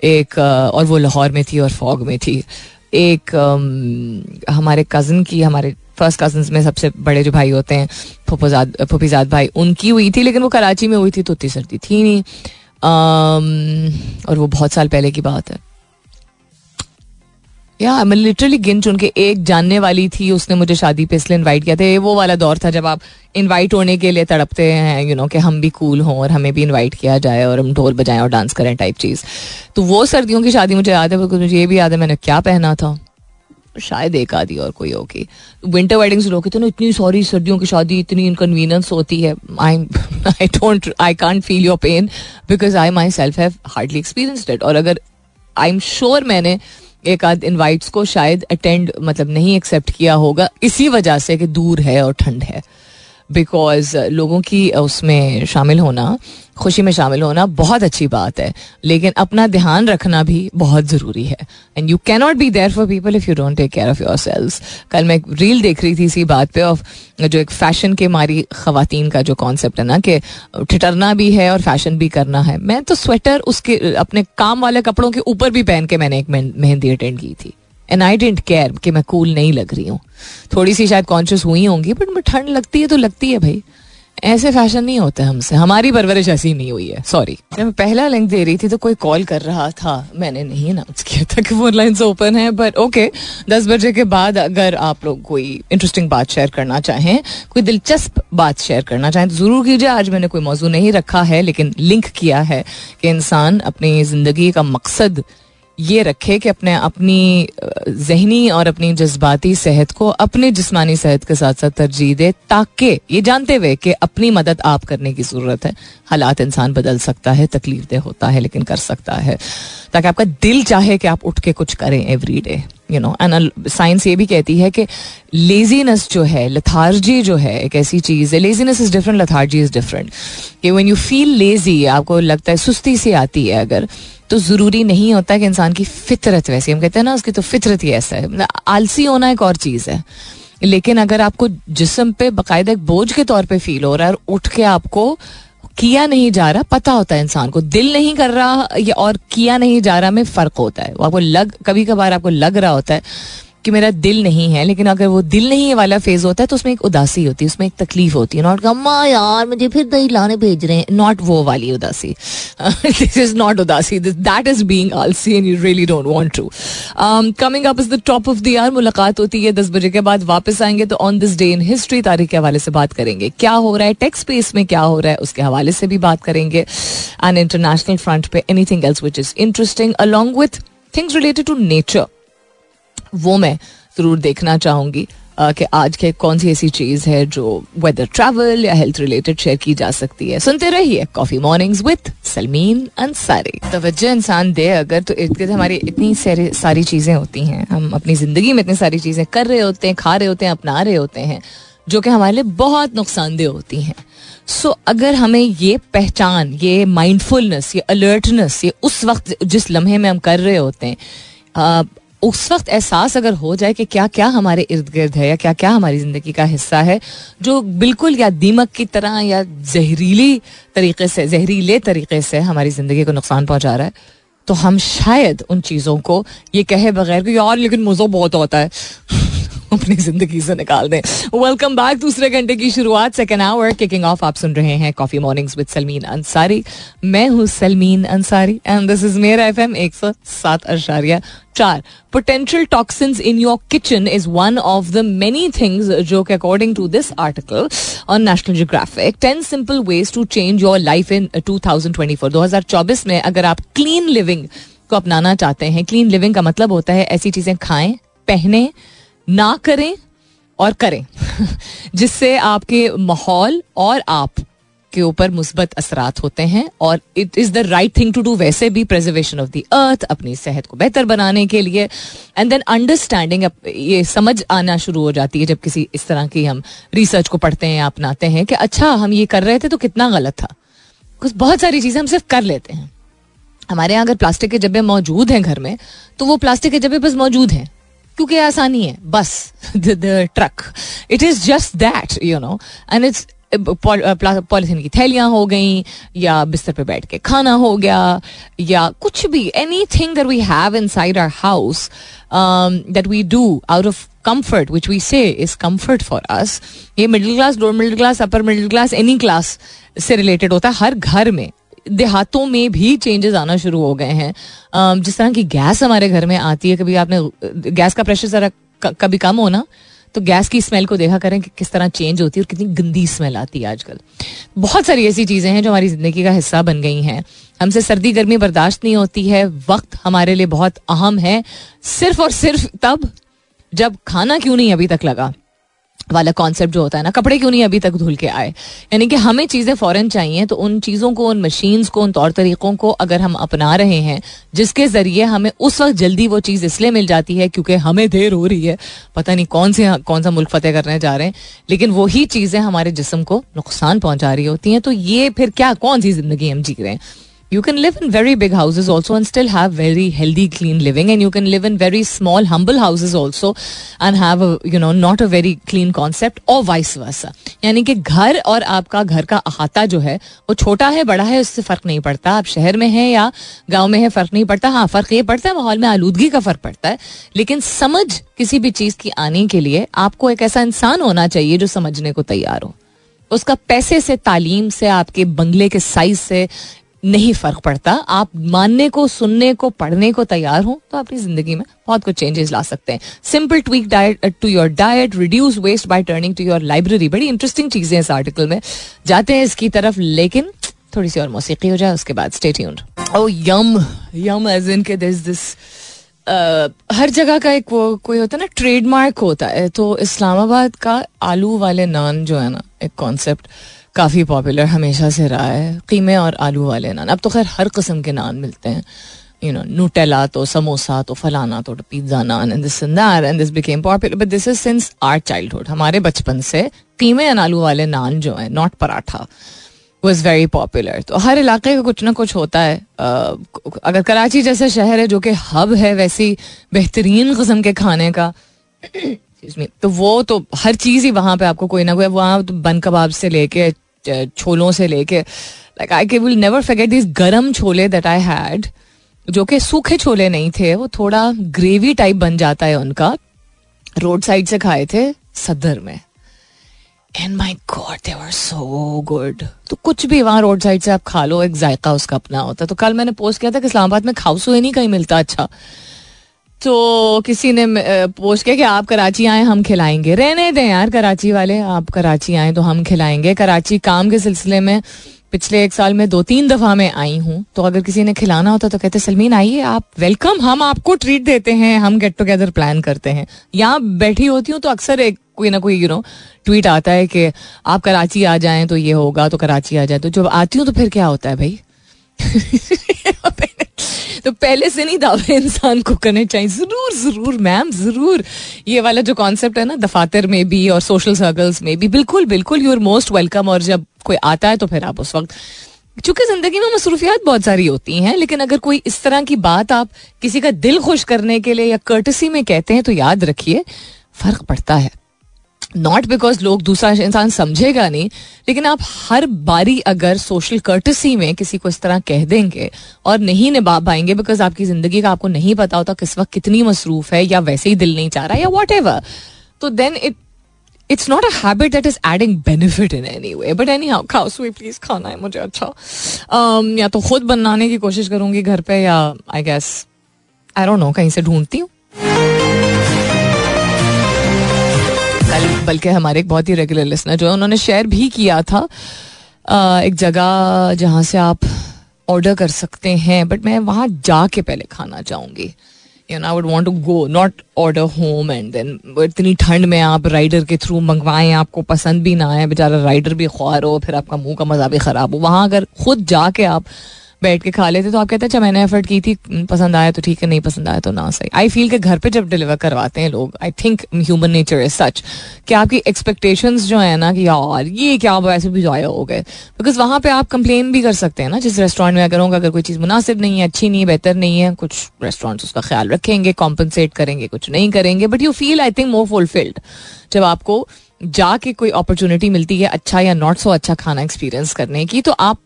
Speaker 1: एक और वो लाहौर में थी और फॉग में थी एक um, हमारे कज़न की हमारे फ़र्स्ट कज़न में सबसे बड़े जो भाई होते हैं फुफोजाद फुफीजाद भाई उनकी हुई थी लेकिन वो कराची में हुई थी तो उतनी सर्दी थी नहीं। Um, और वो बहुत साल पहले की बात है। या मैं लिटरली गिन चुन के एक जानने वाली थी, उसने मुझे शादी पे इसलिए इनवाइट किया था। ये वो वाला दौर था जब आप इनवाइट होने के लिए तड़पते हैं यू नो कि हम भी कूल हों और हमें भी इनवाइट किया जाए और हम ढोल बजाएँ और डांस करें टाइप चीज़। तो वो सर्दियों की शादी मुझे याद है, बिल्कुल मुझे ये भी याद है, मैंने क्या पहना था? शायद एक आधी और कोई होगी। विंटर वेडिंग्स लोग तो ना, इतनी सॉरी सर्दियों की शादी, इतनी इनकन्वीनियंस होती है। I I don't I can't feel your pain because I myself have hardly experienced और अगर आई एम श्योर मैंने एक आध इनवाइट्स को शायद अटेंड मतलब नहीं एक्सेप्ट किया होगा, इसी वजह से कि दूर है और ठंड है। बिकॉज़ लोगों की उसमें शामिल होना, खुशी में शामिल होना बहुत अच्छी बात है। लेकिन अपना ध्यान रखना भी बहुत ज़रूरी है। And you cannot be there for people if you don't take care of your selves कल मैं एक रील देख रही थी इसी बात पे ऑफ़ जो एक फ़ैशन के मारी खातन का जो कॉन्सेप्ट है ना कि ठिठरना भी है और फ़ैशन भी करना है। मैं तो स्वेटर उसके, अपने काम वाले कपड़ों के ऊपर भी पहन के मैंने एक मेहंदी अटेंड की थी। एंड आई डेंट केयर कि मैं कूल नहीं लग रही हूँ। थोड़ी सी शायद कॉन्शियस हुई होंगी बट ठंड लगती है तो लगती है भाई। ऐसे फ़ैशन नहीं होते हमसे। हमारी परवरिश ऐसी नहीं हुई है। सॉरी मैं पहला लिंक दे रही थी तो कोई कॉल कर रहा था। मैंने नहीं अनाउंस किया था कि वो लाइन्स ओपन है बट ओके दस बजे के बाद अगर आप लोग कोई इंटरेस्टिंग बात शेयर करना चाहें, कोई दिलचस्प बात शेयर करना चाहें तो ज़रूर कीजिए। आज मैंने कोई मौजू नहीं रखा है, लेकिन लिंक किया है कि इंसान अपनी ज़िंदगी का मकसद ये रखे कि अपने, अपनी जहनी और अपनी जज्बाती सेहत को अपने जिस्मानी सेहत के साथ साथ तरजीह दे ताकि, ये जानते हुए कि अपनी मदद आप करने की ज़रूरत है। हालात इंसान बदल सकता है, तकलीफ़ दे होता है, लेकिन कर सकता है। ताकि आपका दिल चाहे कि आप उठ के कुछ करें every day you know and science ये भी कहती है कि लेजीनेस जो है लथार्जी जो है, एक ऐसी चीज़ है laziness is different lethargy is different कि व्हेन यू फील लेजी आपको लगता है, सुस्ती से आती है अगर तो ज़रूरी नहीं होता कि इंसान की फितरत वैसी हम कहते हैं ना, उसकी तो फितरत ही ऐसा है। आलसी होना एक और चीज़ है। लेकिन अगर आपको जिसम पे बाकायदा एक बोझ के तौर पे फील हो रहा है और उठ के आपको किया नहीं जा रहा, पता होता है इंसान को। दिल नहीं कर रहा या और किया नहीं जा रहा में फ़र्क होता है। वो आपको लग कभी कभार आपको लग रहा होता है। कि मेरा दिल नहीं है, लेकिन अगर वो दिल नहीं वाला फ़ेज़ होता है तो उसमें एक उदासी होती है, उसमें एक तकलीफ़ होती है। नॉट अम्मा यार, मुझे फिर दही लाने भेज रहे हैं। नॉट वो वाली उदासी। दिस इज़ नॉट उदासी. दैट इज़ बीइंग आलसी and you really don't want to coming up is the top of the year मुलाकात होती है दस बजे के बाद वापस आएँगे तो on this day in history तारीख के हवाले से बात करेंगे। क्या हो रहा है? टेक्स स्पेस में क्या हो रहा है? उसके हवाले से भी बात करेंगे। एंड इंटरनेशनल फ्रंट पे anything else which is interesting along with things related to nature वो मैं ज़रूर देखना चाहूँगी कि आज के कौन सी ऐसी चीज़ है जो वेदर ट्रैवल या हेल्थ रिलेटेड शेयर की जा सकती है। सुनते रहिए coffee mornings with Salmeen Ansari तवज्जो इंसान दे अगर तो इर्द गिर्द हमारी इतनी सारी चीज़ें होती हैं। हम अपनी ज़िंदगी में इतनी सारी चीज़ें कर रहे होते हैं खा रहे होते हैं अपना रहे होते हैं जो कि हमारे लिए बहुत नुकसानदेह होती हैं। सो so, अगर हमें ये पहचान ये माइंडफुलनेस ये अलर्टनेस ये उस वक्त जिस लम्हे में हम कर रहे होते हैं उस वक्त एहसास अगर हो जाए कि क्या क्या हमारे इर्द गिर्द है या क्या क्या हमारी ज़िंदगी का हिस्सा है, जो बिल्कुल या दीमक की तरह या जहरीली तरीके से, जहरीले तरीके से हमारी ज़िंदगी को नुकसान पहुँचा रहा है तो हम शायद उन चीज़ों को ये कहे बगैर कि यार लेकिन मज़ा बहुत होता है। अपनी ज़िंदगी से निकाल दें। वेलकम बैक दूसरे घंटे की शुरुआत सेकेंड आवर किकिंग ऑफ़ आप सुन रहे हैं coffee mornings with Salmeen Ansari मैं हूँ Salmeen Ansari and this is मेरा एफ़ एम एक सौ सात अशारिया चार। Potential toxins in your kitchen is one of the many things जो कि according to this article on National Geographic ten simple ways to change your life in two thousand twenty four दो हज़ार चौबीस में अगर आप क्लीन लिविंग को अपनाना चाहते हैं क्लीन लिविंग का मतलब होता है ऐसी चीज़ें खाएँ, पहने ना करें और करें, जिससे आपके माहौल और आप के ऊपर मुस्बत असरात होते हैं और it is the right thing to do वैसे भी प्रिजर्वेशन ऑफ़ द अर्थ अपनी सेहत को बेहतर बनाने के लिए। एंड देन अंडरस्टैंडिंग ये समझ आना शुरू हो जाती है जब किसी इस तरह की हम रिसर्च को पढ़ते हैं अपनाते हैं कि अच्छा हम ये कर रहे थे तो कितना गलत था। कुछ बहुत सारी चीज़ें हम सिर्फ़ कर लेते हैं। हमारे यहाँ अगर प्लास्टिक के डब्बे मौजूद हैं घर में तो वो प्लास्टिक के डब्बे बस मौजूद हैं। क्योंकि आसानी है। बस truck it is just that you know and it's polythene की थैलियाँ हो गई, या बिस्तर पे बैठ के खाना हो गया, या कुछ भी anything that we have inside our house that we do out of comfort which we say is comfort for us, ये middle class lower middle class upper middle class any class से रिलेटेड होता है, हर घर में। देहातों में भी changes आना शुरू हो गए हैं। जिस तरह की गैस हमारे घर में आती है, कभी आपने, गैस का प्रेशर जरा कभी कम हो ना तो गैस की स्मेल को देखा करें कि किस तरह चेंज होती है और कितनी गंदी स्मेल आती है आजकल। बहुत सारी ऐसी चीज़ें हैं जो हमारी ज़िंदगी का हिस्सा बन गई हैं। हमसे सर्दी गर्मी बर्दाश्त नहीं होती है। वक्त हमारे लिए बहुत अहम है। सिर्फ़ और सिर्फ़ तब जब खाना क्यों नहीं अभी तक लगा? वाला कॉन्सेप्ट जो होता है ना, कपड़े क्यों नहीं अभी तक धुल के आए? यानी कि हमें चीज़ें फ़ौरन चाहिए तो उन चीज़ों को, उन मशीन्स को, उन तौर तरीक़ों को अगर हम अपना रहे हैं, जिसके ज़रिए हमें उस वक्त जल्दी वो चीज़ इसलिए मिल जाती है क्योंकि हमें देर हो रही है। पता नहीं कौन से, कौन सा मुल्क फतेह करने जा रहे हैं, लेकिन वही चीज़ें हमारे जिसम को नुकसान पहुँचा रही होती हैं। तो ये फिर क्या, कौन सी ज़िंदगी हम जी रहे हैं? You can live in very big houses also and still have very healthy clean living and you can live in very small humble houses also and have you know not a very clean concept और vice versa यानी कि घर और आपका घर का अहाता जो है, वो छोटा है, बड़ा है, उससे फ़र्क नहीं पड़ता। आप शहर में है या गाँव में है, फ़र्क नहीं पड़ता। हाँ फ़र्क ये पड़ता है, माहौल में आलूदगी का फ़र्क पड़ता है। लेकिन समझ किसी भी चीज़ की आने के लिए आपको एक ऐसा इंसान होना चाहिए जो समझने को तैयार हो। उसका पैसे से, तालीम से, आपके बंगले के साइज़ से नहीं फ़र्क पड़ता। आप मानने को, सुनने को, पढ़ने को तैयार हो तो अपनी ज़िंदगी में बहुत कुछ चेंजेस ला सकते हैं। Simple tweak diet to your diet reduce waste by turning to your library बड़ी इंटरेस्टिंग चीज़ें इस आर्टिकल में। जाते हैं इसकी तरफ़, लेकिन थोड़ी सी और मौसीकी हो जाए, उसके बाद स्टे ट्यून्ड ओ यम यम एज इन के दिस दिस हर जगह का एक वो, कोई होता है ना ट्रेडमार्क होता है। तो इस्लामाबाद का आलू वाले नान जो है ना, एक कॉन्सेप्ट काफ़ी पॉपुलर हमेशा से रहा है। कीमे और आलू वाले नान। अब तो खैर हर कस्म के नान मिलते हैं। यू नो Nutella तो समोसा तो फलाना तो pizza naan, and this and that, and this became popular. But this is since our childhood. हमारे बचपन से कीमे अनालू वाले नान जो है not paratha was very popular तो हर इलाके का कुछ ना कुछ होता है। अगर कराची जैसा शहर है जो कि हब है वैसी बेहतरीन कस्म के खाने का तो वो तो हर चीज़ ही वहाँ पे आपको कोई ना कोई, वहाँ तो बन कबाब से लेके छोलों से लेके like I will never forget this garam chole that I had जो कि सूखे छोले नहीं थे, वो थोड़ा ग्रेवी टाइप बन जाता है उनका रोड साइड से खाए थे, सदर में। And my god they so good तो कुछ भी वहाँ रोड साइड से आप खा लो, एक जायका उसका अपना होता। तो कल मैंने पोस्ट किया था कि इस्लामाबाद में खाउसो नहीं कहीं मिलता अच्छा। तो किसी ने पोस्ट किया कि आप कराची आए, हम खिलाएँगे। रहने दें यार, कराची वाले, आप कराची आए तो हम खिलाएँगे। कराची काम के सिलसिले में पिछले एक साल में दो तीन दफ़ा मैं आई हूँ। तो अगर किसी ने खिलाना होता तो कहते, सलमीन, आइए आप वेलकम हम आपको ट्रीट देते हैं, हम गेट टुगेदर प्लान करते हैं। यहाँ बैठी होती हूँ तो अक्सर एक कोई ना कोई यू नो ट्वीट आता है कि आप कराची आ जाएँ तो ये होगा तो कराची आ जाए। तो जब आती हूँ तो फिर क्या होता है भाई? तो पहले से नहीं दावे इंसान को करने चाहिए। ज़रूर ज़रूर मैम ज़रूर। ये वाला जो कॉन्सेप्ट है ना, दफातर में भी और सोशल सर्कल्स में भी, बिल्कुल बिल्कुल यू आर मोस्ट वेलकम और जब कोई आता है तो फिर आप उस वक्त चूँकि ज़िंदगी में मसरूफियात बहुत सारी होती हैं, लेकिन अगर कोई इस तरह की बात आप किसी का दिल खुश करने के लिए या कर्टसी में कहते हैं तो याद रखिए, फ़र्क पड़ता है। नॉट बिकॉज़ लोग दूसरा इंसान समझेगा नहीं लेकिन आप हर बारी अगर सोशल कर्टसी में किसी को इस तरह कह देंगे और नहीं निभा पाएँगे बिकॉज़ आपकी ज़िंदगी का आपको नहीं पता होता किस वक्त कितनी मसरूफ है या वैसे ही दिल नहीं चाह रहा या वॉट एवर तो then it it's not a habit that is adding benefit in any way but anyhow खाओ स्वी प्लीज़ खाना है मुझे अच्छा। Um, या तो खुद बनाने की कोशिश करूँगी घर पे या I guess I don't know कहीं से ढूंढती हूँ। कल बल्कि हमारे एक बहुत ही रेगुलर लिसनर जो है उन्होंने शेयर भी किया था uh, एक जगह जहाँ से आप ऑर्डर कर सकते हैं बट मैं वहाँ जाके पहले खाना चाहूँगी। You know I would want to go not order home and then इतनी ठंड में आप राइडर के थ्रू मंगवाएँ आपको पसंद भी ना आए बेचारा राइडर भी ख्वार हो फिर आपका मुँह का मज़ा भी खराब हो। वहाँ अगर खुद जाके आप बैठ के खा लेते तो आप कहते अच्छा मैंने एफर्ट की थी पसंद आया तो ठीक है, नहीं पसंद आया तो ना सही. आई फील के घर पे जब डिलीवर करवाते हैं लोग I think human nature is such कि आपकी एक्सपेक्टेशन जो है ना कि यार, ये क्या वैसे भी जाया हो गए। बिकॉज़ वहाँ पे आप कंप्लेन भी कर सकते हैं ना, जिस रेस्टोरेंट में अगर होंगे, अगर कोई चीज़ मुनासिब नहीं है, अच्छी नहीं है, बेहतर नहीं है, कुछ रेस्टोरेंट्स उसका ख्याल रखेंगे कॉम्पनसेट करेंगे, कुछ नहीं करेंगे but you feel I think more fulfilled जब आपको जाके कोई अपॉर्चुनिटी मिलती है अच्छा या नॉट सो अच्छा खाना एक्सपीरियंस करने की तो आप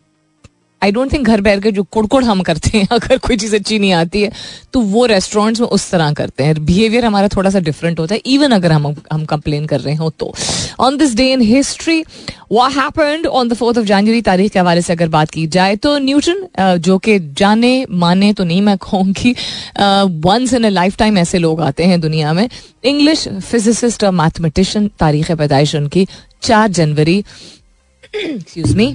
Speaker 1: आई डोंट थिंक घर बैठ के जो कुड़कुड़ हम करते हैं, अगर कोई चीज़ अच्छी नहीं आती है तो वो रेस्टोरेंट्स में उस तरह करते हैं। बिहेवियर हमारा थोड़ा सा डिफरेंट होता है इवन अगर हम हम कंप्लेन कर रहे हो तो। On this day in history what happened on the fourth of January तारीख के हवाले से अगर बात की जाए तो न्यूटन जो कि जाने, माने तो नहीं मैं कहूँगी once in a lifetime ऐसे लोग आते हैं दुनिया में। इंग्लिश फिजिसिस्ट और मैथमेटिशियन तारीख पैदाइश उनकी, चार जनवरी एक्सक्यूज मी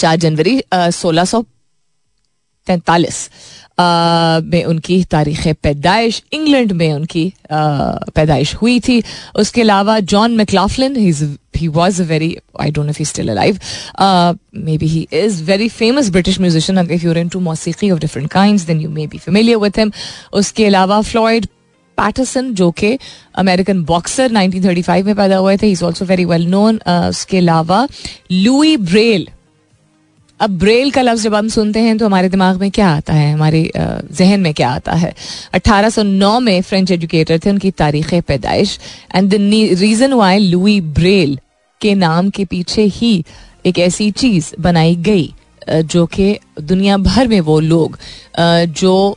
Speaker 1: चार जनवरी सोलह सौ तैतालीस में उनकी तारीख पैदाइश, इंग्लैंड में उनकी पैदाइश हुई थी। उसके अलावा John McLaughlin he was a very I don't know still alive maybe he is very famous British musician अगर you're into music of different kind then you may be familiar with him उसके अलावा Floyd Patterson जो कि American boxer 1935 में पैदा हुए थे. Is also very well known उसके अलावा लुई ब्रेल अब ब्रेल का लफ्ज जब हम सुनते हैं तो हमारे दिमाग में क्या आता है? हमारे जहन में क्या आता है? 1809 में फ्रेंच एजुकेटर थे, उनकी तारीख पैदाइश. And the reason why Louis Braille के नाम के पीछे ही एक ऐसी चीज़ बनाई गई जो कि दुनिया भर में वो लोग जो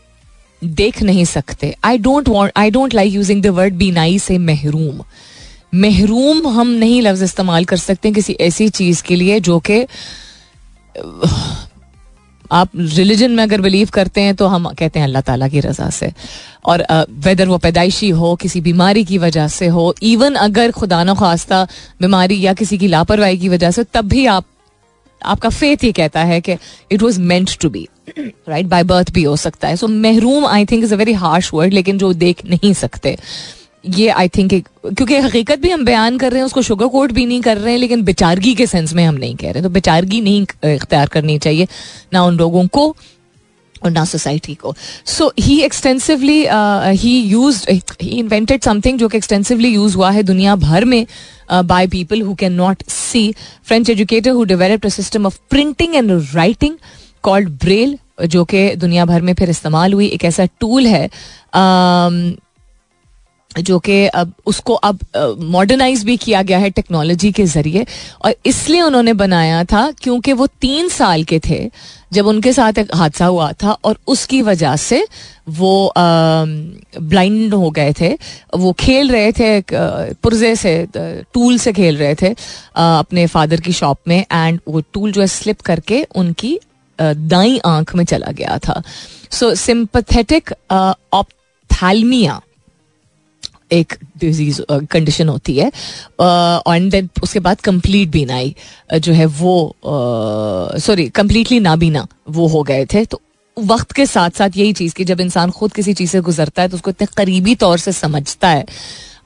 Speaker 1: देख नहीं सकते। I don't want I don't like using the word B नाई से महरूम। महरूम हम नहीं लफ्ज इस्तेमाल कर सकते किसी ऐसी चीज़ के लिए जो कि, आप रिलीजन में अगर बिलीव करते हैं तो हम कहते हैं अल्लाह ताला की रजा से। और वेदर वो पैदाइशी हो, किसी बीमारी की वजह से हो इवन अगर खुदा न खास्ता बीमारी या किसी की लापरवाही की वजह से, तब भी आप आपका फेथ ये कहता है कि it was meant to be right by birth भी हो सकता है। सो महरूम I think is a very harsh word लेकिन जो देख नहीं सकते। ये आई थिंक क्योंकि हकीकत भी हम बयान कर रहे हैं, उसको शुगर कोट भी नहीं कर रहे हैं, लेकिन बेचारगी के सेंस में हम नहीं कह रहे तो बेचारगी नहीं इख्तियार करनी चाहिए, ना उन लोगों को और ना सोसाइटी को। So he extensively he use he invented something जो कि एक्सटेंसिवली यूज़ हुआ है दुनिया भर में। By people who can not see French educator who develop a system of printing and writing called Braille जो कि दुनिया भर में फिर इस्तेमाल हुई एक ऐसा टूल है जो कि अब उसको अब मॉडर्नाइज भी किया गया है टेक्नोलॉजी के ज़रिए। और इसलिए उन्होंने बनाया था क्योंकि वो तीन साल के थे जब उनके साथ एक हादसा हुआ था और उसकी वजह से वो ब्लाइंड हो गए थे। वो खेल रहे थे पुर्जे से टूल से खेल रहे थे अपने फादर की शॉप में एंड वो टूल जो है स्लिप करके उनकी दाई आँख में चला गया था। सो सिंपथेटिक ऑप्थैल्मिया एक डिज़ीज़ कंडीशन होती है। एंड देन उसके बाद कंप्लीट बीनाई जो है वो सॉरी कंप्लीटली नाबीना, वो हो गए थे। तो वक्त के साथ साथ यही चीज़ कि जब इंसान खुद किसी चीज़ से गुजरता है तो उसको इतने करीबी तौर से समझता है।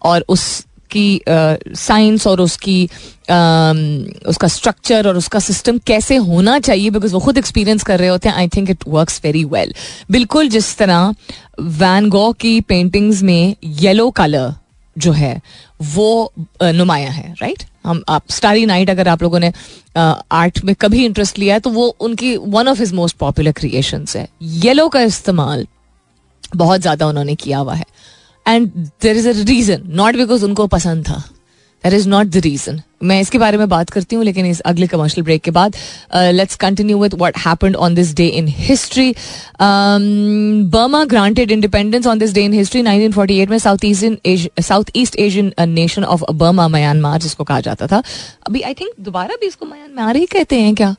Speaker 1: और उस की साइंस uh, और उसकी uh, उसका स्ट्रक्चर और उसका सिस्टम कैसे होना चाहिए बिकॉज़ वो खुद एक्सपीरियंस कर रहे होते हैं I think it works very well बिल्कुल जिस तरह वैन गो की पेंटिंग्स में येलो कलर जो है वो नुमाया है राइट हम आप स्टारी नाइट अगर आप लोगों ने आर्ट में कभी इंटरेस्ट लिया है तो वो उनकी one of his most popular creations है. येलो का इस्तेमाल बहुत ज़्यादा उन्होंने किया हुआ है। And there is a reason not because उनको पसंद था that is not the reason मैं इसके बारे में बात करती हूँ लेकिन इस अगले कमर्शियल ब्रेक के बाद let's continue with what happened on this day in history Burma granted independence on this day in history 1948 में south east south east Asian nation of Burma Myanmar जिसको कहा जाता था अभी आई थिंक दोबारा भी इसको म्यांमार ही कहते हैं क्या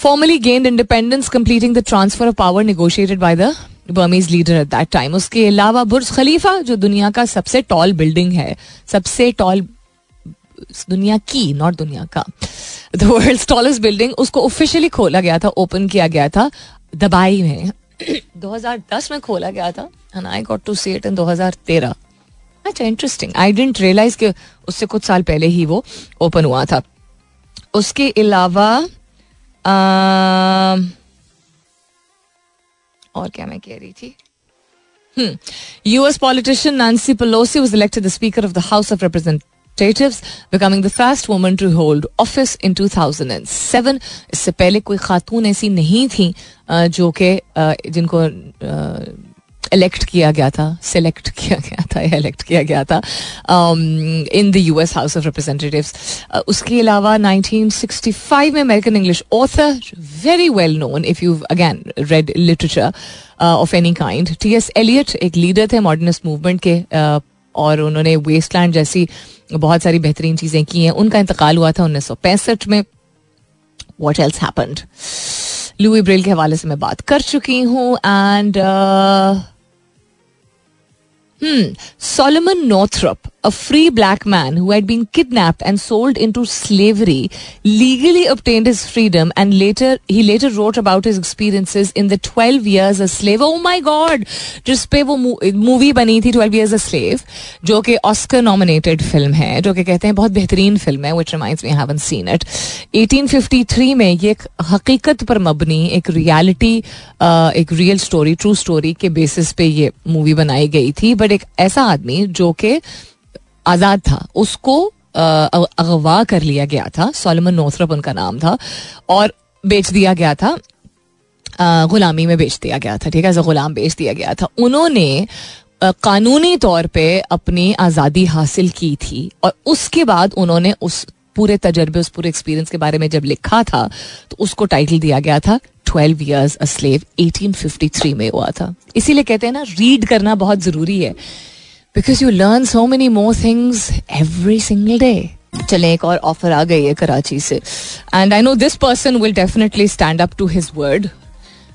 Speaker 1: formally gained independence completing the transfer of power negotiated by the Burmese leader at that time उसके अलावा बुर्ज खलीफा, जो दुनिया का सबसे टॉल बिल्डिंग है, सबसे टॉल दुनिया की नॉट दुनिया का द वर्ल्ड टॉलेस्ट बिल्डिंग उसको ऑफिशियली खोला गया था ओपन किया गया था, दबाई में। 2010 में खोला गया था and I got to see it in 2013 अच्छा इंटरेस्टिंग आई डेंट रियलाइज़ कि उससे कुछ साल पहले ही वो ओपन हुआ था। उसके अलावा और क्या मैं कह रही थी? US politician Nancy Pelosi was elected the speaker of the House of Representatives becoming the first woman to hold office in 2007 इससे पहले कोई खातून ऐसी नहीं थी जो कि जिनको इलेक्ट किया गया था सिलेक्ट किया गया था या इलेक्ट किया गया था in the US House of Representatives उसके अलावा 1965 में American English author very well known if you again read literature of any kind T S Eliot एक लीडर थे मॉडर्निस्ट मूवमेंट के uh, और उन्होंने वेस्टलैंड जैसी बहुत सारी बेहतरीन चीज़ें की हैं। उनका इंतकाल हुआ था उन्नीस सौ पैंसठ में। What else happened Louis Braille के हवाले से मैं बात कर चुकी हूँ and Hmm. Solomon Northrop, a free black man who had been kidnapped and sold into slavery, legally obtained his freedom and later he later wrote about his experiences in the 12 years a slave. Oh my god! जिस पे वो movie बनी थी 12 years a slave जो कि Oscar nominated film है जो कि कहते हैं बहुत बेहतरीन फिल्म है which reminds me I haven't seen it. 1853 में ये एक हकीकत पर मबनी एक रियलिटी एक रियल स्टोरी ट्रू स्टोरी के बेसिस पे ये मूवी बनाई गई थी बट एक ऐसा आदमी जो कि आज़ाद था, उसको अगवा कर लिया गया था। सोलमन नोथरप उनका नाम था और बेच दिया गया था। गुलामी में बेच दिया गया था, ठीक है? गुलाम बेच दिया गया था। उन्होंने कानूनी तौर पे अपनी आज़ादी हासिल की थी और उसके बाद उन्होंने उस पूरे तजर्बे, उस पूरे एक्सपीरियंस के बारे में जब लिखा था तो उसको टाइटल दिया गया था ट्वेल्व ईयर्स अ स्लेव 1853 में हुआ था। इसीलिए कहते हैं ना रीड करना बहुत ज़रूरी है। Because you learn so many more things every single day चले एक और ऑफ़र आ गई है कराची से। And I know this person will definitely stand up to his word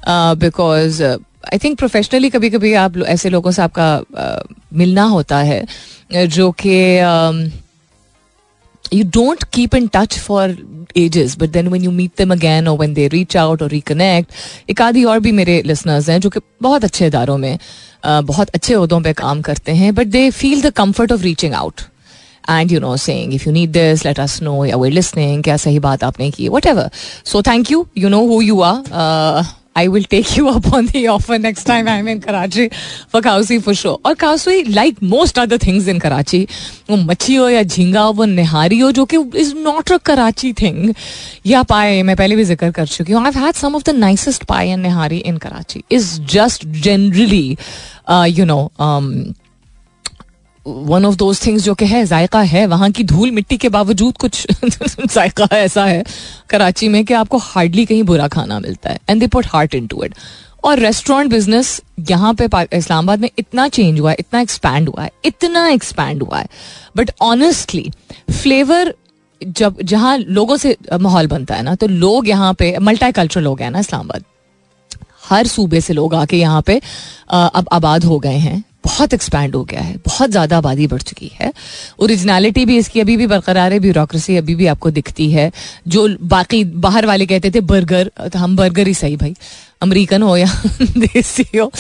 Speaker 1: because I think professionally कभी कभी आप ऐसे लोगों से आपका uh, मिलना होता है जो कि uh, you don't keep in touch for ages but then when you meet them again or when they reach out or reconnect एक आदि और भी मेरे listeners हैं जो कि बहुत अच्छे इदारों में बहुत अच्छे उहदों पे काम करते हैं but they feel the comfort of reaching out and you know saying if you need this let us know yeah we're listening क्या सही बात आपने की whatever so thank you you know who you Are I will take you up on the offer next time I'm in Karachi for Kausui for sure. और Kausui, like most other things in Karachi, वो मच्छी हो या झींगा हो वो निहारी हो जो कि is not a Karachi thing या पाए मैं पहले भी जिक्र कर चुकी हूँ I had some of the nicest paya and nihari in Karachi is just generally you know one of those things जो कि है, जायका है, वहाँ की धूल मिट्टी के बावजूद कुछ जायका ऐसा है कराची में कि आपको हार्डली कहीं बुरा खाना मिलता है and they put heart into it और रेस्टोरेंट बिज़नेस यहाँ पे इस्लामाबाद में इतना चेंज हुआ है, इतना एक्सपैंड हुआ है, इतना एक्सपैंड हुआ है. बट ऑनेस्टली फ्लेवर जब, जहाँ लोगों से माहौल बनता है ना तो लोग यहाँ पे मल्टी कल्चरल लोग हैं ना इस्लामाबाद. हर सूबे से लोग आके यहाँ पे अब आबाद हो गए हैं. बहुत एक्सपैंड हो गया है, बहुत ज़्यादा आबादी बढ़ चुकी है। ओरिजिनलिटी भी इसकी अभी भी बरकरार है ब्यूरोक्रेसी अभी भी आपको दिखती है। जो बाकी बाहर वाले कहते थे, बर्गर तो हम बर्गर ही सही भाई। अमरीकन हो या देसी हो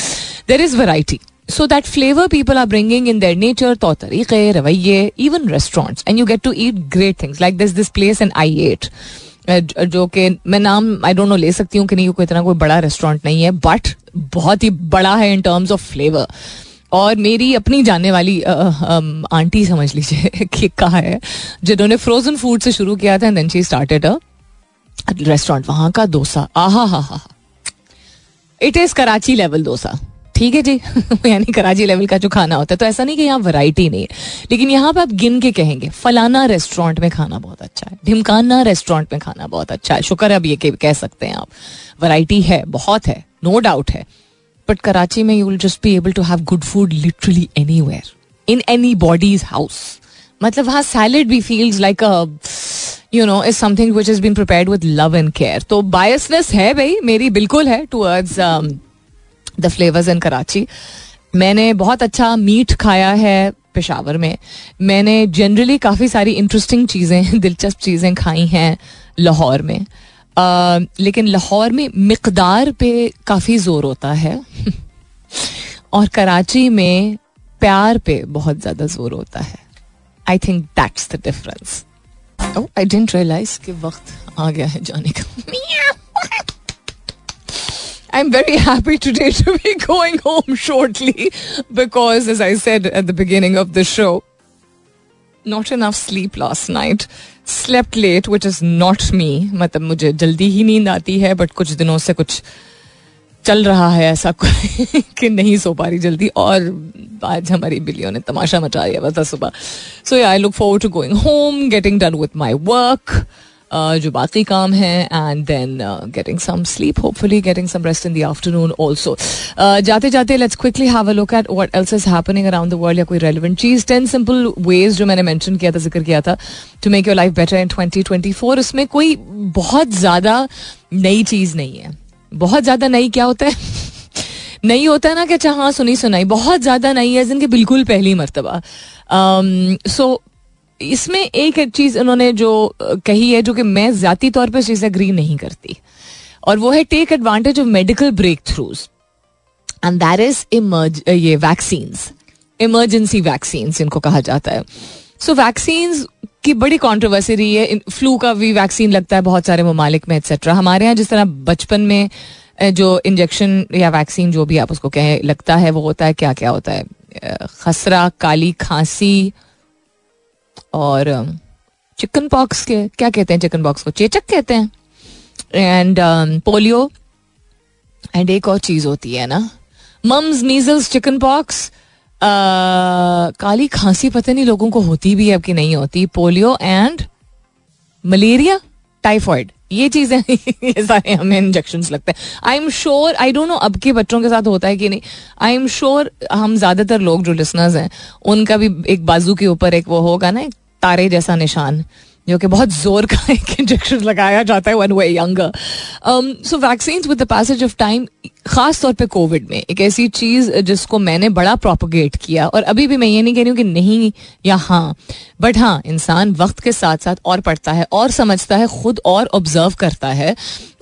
Speaker 1: there is variety so that flavour people are bringing in their nature तो तरीके रवैये even restaurants and you get to eat great things like this this place and I ate जो कि मैं नाम आई डोंट नो ले सकती हूँ कि नहीं कोई इतना कोई बड़ा रेस्टोरेंट नहीं है बट बहुत ही बड़ा है इन टर्म्स ऑफ़ फ्लेवर और मेरी अपनी जानने वाली आंटी समझ लीजिए कि कहा है, जिन्होंने फ्रोजन फ़ूड से शुरू किया था एंड स्टार्टेड अ रेस्टोरेंट वहाँ का डोसा। आहा, हा हा it is Karachi level dosa. ठीक है जी? यानी कराची लेवल का जो खाना होता है तो ऐसा नहीं कि यहाँ वैरायटी नहीं है, लेकिन यहाँ पे आप गिन के कहेंगे, फलाना रेस्टोरेंट में खाना बहुत अच्छा है, ढिमकाना रेस्टोरेंट में खाना बहुत अच्छा है, शुक्र है अब ये कह सकते हैं आप वैरायटी है, बहुत है नो no डाउट है। बट कराची में you will just be able to have good food literally anywhere in anybody's house मतलब वहाँ सैलड भी feels like a you know is something which is been prepared with love and care तो biasness है भाई, मेरी बिल्कुल है towards the flavours in Karachi मैंने बहुत अच्छा मीट खाया है पेशावर में. मैंने जनरली काफ़ी सारी इंटरेस्टिंग चीज़ें, दिलचस्प चीज़ें खाई हैं लाहौर में. लेकिन लाहौर में मकदार पे काफ़ी ज़ोर होता है और कराची में प्यार पे बहुत ज़्यादा ज़ोर होता है I think that's the difference I didn't realise कि वक्त आ गया है जाने का I'm very happy today to be going home shortly because, as I said at the beginning of the show, not enough sleep last night slept late which is not me मतलब मुझे जल्दी ही नींद आती है बट कुछ दिनों से कुछ चल रहा है ऐसा कि नहीं सो पा रही जल्दी। और आज हमारी बिल्लियों ने तमाशा मचा दिया बता सुबह। So I look forward to going home getting done with my work जो बाकी काम है and then getting some sleep hopefully getting some rest in the afternoon also जाते जाते let's quickly have a look at what else is happening around the world या कोई relevant चीज़। Ten simple ways जो मैंने मेंशन किया था ज़िक्र किया था to make your life better in twenty twenty four उसमें कोई बहुत ज़्यादा नई चीज़ नहीं है। बहुत ज़्यादा नई क्या होता है? नहीं होता है ना कि अच्छा हाँ सुनी सुनाई। बहुत ज़्यादा नई है जिनके बिल्कुल पहली मरतबा। सो um, इसमें एक चीज़ उन्होंने जो कही है जो कि मैं ज़्यादा तौर पर चीज़ अग्री नहीं करती। और वो है take advantage of medical breakthroughs and that is emerge ये वैक्सीन इमरजेंसी वैक्सीन इनको कहा जाता है। सो so, की बड़ी कॉन्ट्रोवर्सी रही है। फ्लू का भी वैक्सीन लगता है बहुत सारे ममालिक में एक्सेट्रा हमारे यहाँ जिस तरह बचपन में जो इंजेक्शन या वैक्सीन जो भी आप उसको कहें लगता है वो होता है क्या क्या होता है? खसरा काली खांसी और चिकन पॉक्स के, क्या कहते हैं चिकन पॉक्स को? चेचक कहते हैं। एंड पोलियो एंड एक और चीज़ होती है ना। मम्स मीजल्स चिकन पॉक्स काली खांसी पता नहीं लोगों को होती भी है कि नहीं होती। पोलियो एंड मलेरिया टाइफॉइड ये चीज़ें ये सारे हमें इंजेक्शन लगते हैं। I am sure I don't know अब के बच्चों के साथ होता है कि नहीं। आई एम श्योर हम ज़्यादातर लोग जो लिसनर्स हैं, उनका भी एक बाजू के ऊपर एक वो होगा ना, एक तारे जैसा निशान। जो कि बहुत ज़ोर का एक इंजेक्शन लगाया जाता है one way younger so vaccine with the passage of time खास तौर पे कोविड में, एक ऐसी चीज़ जिसको मैंने बड़ा प्रोपोगेट किया, और अभी भी मैं ये नहीं कह रही हूँ कि नहीं या हाँ बट हाँ इंसान वक्त के साथ साथ और पढ़ता है, और समझता है, खुद और ऑब्ज़र्व करता है।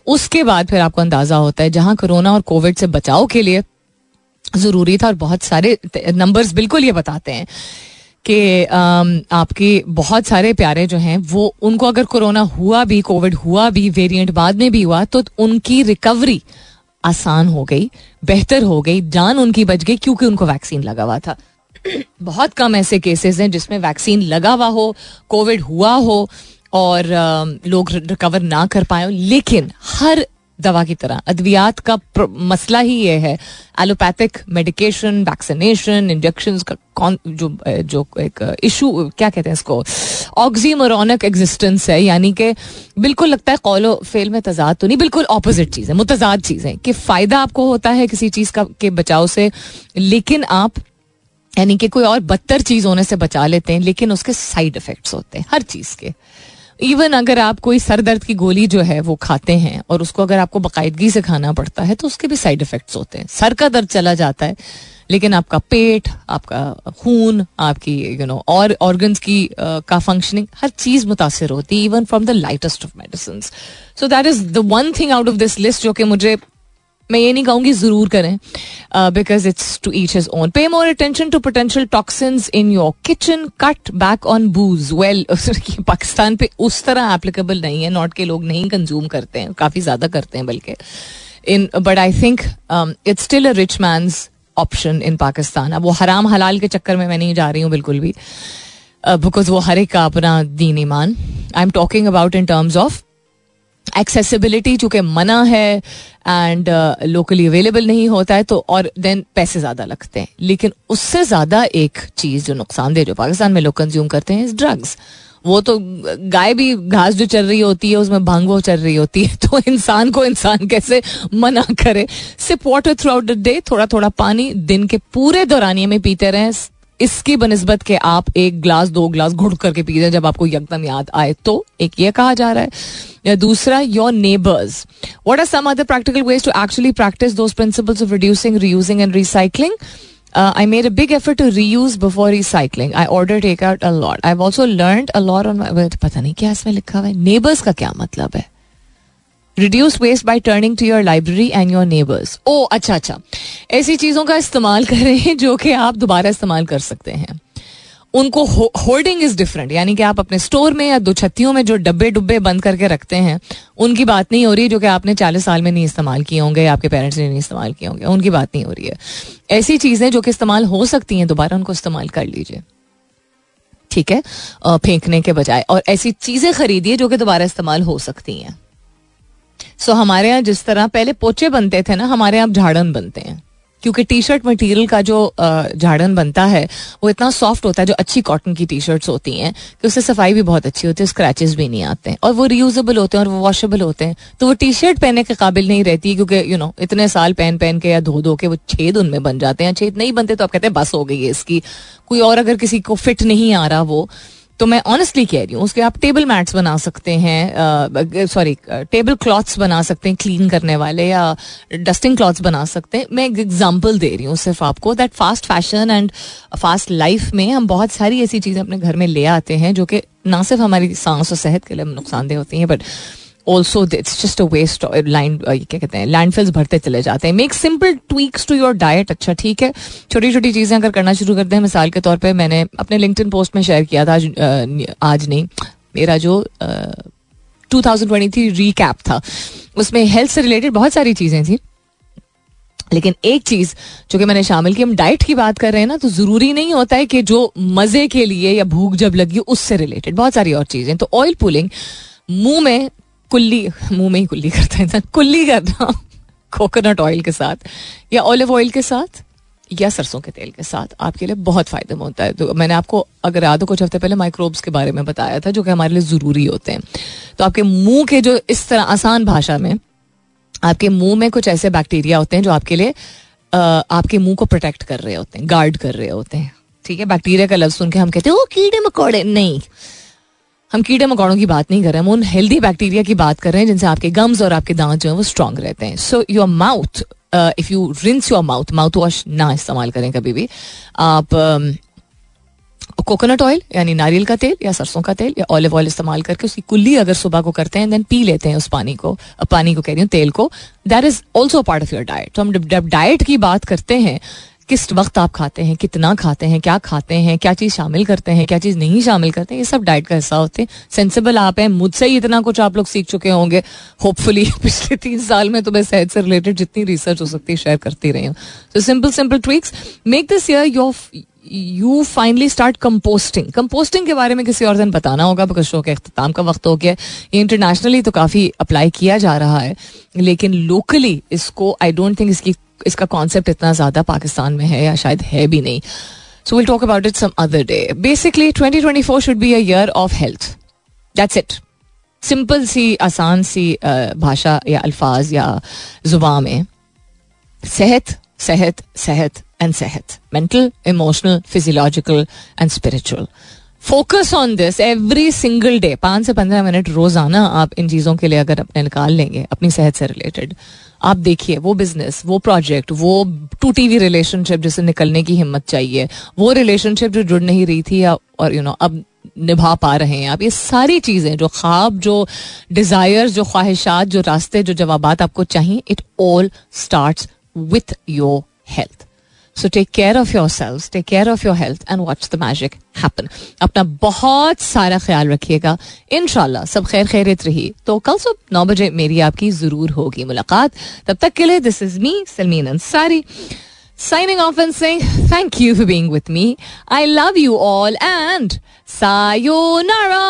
Speaker 1: उसके बाद फिर आपको अंदाज़ा होता है, जहाँ कोरोना और कोविड से बचाव के लिए ज़रूरी था, और बहुत सारे नंबर्स बिल्कुल ये बताते हैं। कि आपके बहुत सारे प्यारे जो हैं, वो उनको अगर कोरोना हुआ भी, कोविड हुआ भी, वेरिएंट बाद में भी हुआ तो उनकी रिकवरी आसान हो गई, बेहतर हो गई, जान उनकी बच गई क्योंकि उनको वैक्सीन लगा हुआ था। बहुत कम ऐसे केसेस हैं जिसमें वैक्सीन लगा हुआ हो, कोविड हुआ हो, और लोग रिकवर ना कर पाए लेकिन हर दवा की तरह। अद्वियात का मसला ही ये है। एलोपैथिक मेडिकेशन वैक्सीनेशन इंजेक्शन का कौन जो जो एक इशू क्या कहते हैं इसको? ऑक्सीमोरॉनिक एग्जिस्टेंस है, यानी कि बिल्कुल लगता है कौलो फेल में तजाद तो नहीं, बिल्कुल ऑपोजिट चीज़ है, मुतजाद चीज़ है कि फ़ायदा आपको होता है किसी चीज़ का, के बचाव से, लेकिन आप, यानी कि कोई और बदतर चीज़ होने से बचा लेते हैं, लेकिन उसके साइड इफ़ेक्ट्स होते हैं, हर चीज़ के। इवन अगर आप कोई सर दर्द की गोली जो है वो खाते हैं और उसको अगर आपको बाकायदगी से खाना पड़ता है तो उसके भी साइड इफेक्ट्स होते हैं। सर का दर्द चला जाता है लेकिन आपका पेट आपका खून आपकी यू you नो know, और ऑर्गन्स की uh, का फंक्शनिंग हर चीज़ मुतासर होती है even from the lightest of medicine so that is the one thing out of this list जो कि मुझे मैं ये नहीं कहूँगी ज़रूर करें because it's to each is own pay more attention to potential toxins in your kitchen cut back on booze well Pakistan पे उस तरह एप्लीकेबल नहीं है नॉट के लोग नहीं कंज्यूम करते हैं काफ़ी ज़्यादा करते हैं बल्कि. In but I think it's still a rich मैं ऑप्शन इन पाकिस्तान अब वो हराम हलाल के चक्कर में मैं नहीं जा रही हूँ बिल्कुल भी. बिकॉज़ uh, वो हर एक का अपना दीन ईमान. I am talking about in terms of accessibility चूँकि मना है एंड लोकली अवेलेबल नहीं होता है तो और देन पैसे ज़्यादा लगते हैं। लेकिन उससे ज़्यादा एक चीज़ जो नुकसानदेह जो पाकिस्तान में लोग कंज्यूम करते हैं ड्रग्स वो तो गाय भी घास जो चल रही होती है, उसमें भाँग वो चल रही होती है तो इंसान को इंसान कैसे मना करे? सिर्फ़ water throughout the day थोड़ा थोड़ा पानी दिन के पूरे दौरानिए में पीते रहें इसकी बनस्बत के आप एक ग्लास, दो ग्लास घुट करके पी रहे जब आपको यकदम याद आए तो एक ये कहा जा रहा है। या दूसरा your neighbours what are some other practical ways to actually practise those principles of reducing reusing and recycling I made a big effort to reuse before recycling I order take out a lot I also learn a lot on पता नहीं क्या इसमें लिखा हुआ है। Neighbours का क्या मतलब है? Reduce waste by turning to your library and your neighbours oh अच्छा अच्छा। ऐसी चीज़ों का इस्तेमाल करें जो कि आप दोबारा इस्तेमाल कर सकते हैं। उनको होल्डिंग इज़ डिफरेंट यानी कि आप अपने स्टोर में या दो छत्तियों में जो डब्बे डुब्बे बंद करके रखते हैं, उनकी बात नहीं हो रही जो कि आपने चालीस साल में नहीं इस्तेमाल किए होंगे, आपके पेरेंट्स ने नहीं इस्तेमाल किए होंगे। उनकी बात नहीं हो रही है। ऐसी चीज़ें जो कि इस्तेमाल हो सकती हैं, दोबारा उनको इस्तेमाल कर लीजिए। ठीक है? फेंकने के बजाय। और ऐसी चीज़ें खरीदिए जो कि दोबारा इस्तेमाल हो सकती हैं। सो so, हमारे यहाँ जिस तरह पहले पोचे बनते थे ना हमारे यहाँ झाड़न बनते हैं। क्योंकि टी शर्ट मटीरियल का जो झाड़न बनता है वो इतना सॉफ्ट होता है जो अच्छी कॉटन की टी शर्ट्स होती हैं कि उससे सफ़ाई भी बहुत अच्छी होती है स्क्रैचेस भी नहीं आते हैं। और वो रीयूजेबल होते हैं और वो वॉशेबल होते हैं। तो वो टी शर्ट पहनने के काबिल नहीं रहती है क्योंकि यू नो इतने साल पहन पहन के या धो धो के वो छेद उनमें बन जाते हैं। छेद नहीं बनते तो आप कहते हैं बस हो गई है इसकी। कोई और अगर किसी को फिट नहीं आ रहा वो तो मैं ऑनेस्टली कह रही हूँ, उसके आप टेबल मैट्स बना सकते हैं सॉरी टेबल क्लॉथ्स बना सकते हैं क्लीन करने वाले या डस्टिंग क्लॉथ्स बना सकते हैं। मैं एक एग्ज़ाम्पल दे रही हूँ सिर्फ़ आपको that fast fashion and fast life में हम बहुत सारी ऐसी चीज़ें अपने घर में ले आते हैं जो कि ना सिर्फ़ हमारी सांस और सेहत के लिए नुकसानदेह होती हैं but also it's just a waste line क्या कहते हैं लैंडफिल्स भरते चले जाते हैं। Make simple tweaks to your diet अच्छा ठीक है? छोटी छोटी चीज़ें अगर करना शुरू करते हैं मिसाल के तौर पर मैंने अपने लिंकटन पोस्ट में शेयर किया था आज, आज नहीं मेरा जो two thousand twenty three recap था उसमें हेल्थ से रिलेटेड बहुत सारी चीज़ें थी। लेकिन एक चीज़ जो कि मैंने शामिल की हम डाइट की बात कर रहे हैं ना तो ज़रूरी नहीं होता है कि जो मज़े के लिए या भूख जब लगी उससे रिलेटेड बहुत सारी और चीज़ें। तो ऑयल पुलिंग मुँह में कुल्ली, मुँह में ही कुल्ली करता है कुल्ली करना कोकोनट ऑयल के साथ या ऑलिव ऑयल के साथ या सरसों के तेल के साथ आपके लिए बहुत फ़ायदेमंद होता है। तो मैंने आपको अगर याद हो कुछ हफ़्ते पहले माइक्रोब्स के बारे में बताया था जो कि हमारे लिए ज़रूरी होते हैं। तो आपके मुँह के जो इस तरह आसान भाषा में आपके मुँह में कुछ ऐसे बैक्टीरिया होते हैं जो आपके लिए आपके मुँह को प्रोटेक्ट कर रहे होते हैं गार्ड कर रहे होते हैं। ठीक है? बैक्टीरिया का लफ्ज सुन के हम कहते हैं, ओ, कीड़े मकोड़े, नहीं। हम कीड़े मकोड़ों की बात नहीं कर रहे हम उन हेल्दी बैक्टीरिया की बात कर रहे हैं जिनसे आपके गम्स और आपके दांत जो है वो स्ट्रांग रहते हैं। So your mouth if you rinse your mouth mouthwash ना इस्तेमाल करें कभी भी। आप कोकोनट ऑयल यानी नारियल का तेल या सरसों का तेल या ऑलिव ऑयल इस्तेमाल करके उसकी कुल्ली अगर सुबह को करते हैं देन पी लेते हैं उस पानी को पानी को कह रही हूँ, तेल को। That is also part of your diet तो हम जब डाइट की बात करते हैं किस वक्त आप खाते हैं, कितना खाते हैं, क्या खाते हैं, क्या चीज़ शामिल करते हैं, क्या चीज़ नहीं शामिल करते हैं, ये सब डाइट का हिस्सा होते हैं। सेंसिबल आप हैं, मुझसे ही इतना कुछ आप लोग सीख चुके होंगे। होपफुली पिछले तीन साल में तो मैं सेहत से रिलेटेड जितनी रिसर्च हो सकती है शेयर करती रही हूँ। तो simple simple tricks make this year your you finally start composting composting के बारे में किसी और दिन बताना होगा बिकॉज़ शो के अख्ताम का वक्त हो गया ये इंटरनेशनली तो काफ़ी अप्लाई किया जा रहा है, लेकिन लोकली इसको आई डोंट थिंक इसकी इसका कॉन्सेप्ट इतना ज़्यादा पाकिस्तान में है या शायद है भी नहीं। So will talk about it some other day basically twenty twenty four should be year of health that's it simple सी, आसान सी भाषा या अल्फाज या जुबा में। सेहत सेहत सेहत एंड सेहत। Mental emotional physiological and spiritual focus on this every single day पाँच से पंद्रह मिनट रोज़ाना आप इन चीज़ों के लिए अगर अपने निकाल लेंगे अपनी सेहत से रिलेटेड आप देखिए वो बिज़नेस वो प्रोजेक्ट वो टूटी हुई रिलेशनशिप जिसे निकलने की हिम्मत चाहिए वो रिलेशनशिप जो जुड़ नहीं रही थी और यू you नो know, अब निभा पा रहे हैं आप ये सारी चीज़ें जो ख्वाब जो डिज़ायर जो ख्वाहिशात जो रास्ते जो जवाब आपको चाहिए it all start with your health so take care of yourself take care of your health and watch the magic happen अपना बहुत सारा ख्याल रखिएगा इन सब खैर खैरित रही तो कल सुबह नौ बजे मेरी आपकी ज़रूर होगी मुलाकात तब तक के लिए this is me Salmeen Ansari signing off and saying thank you for being with me. I love you all and sayonara.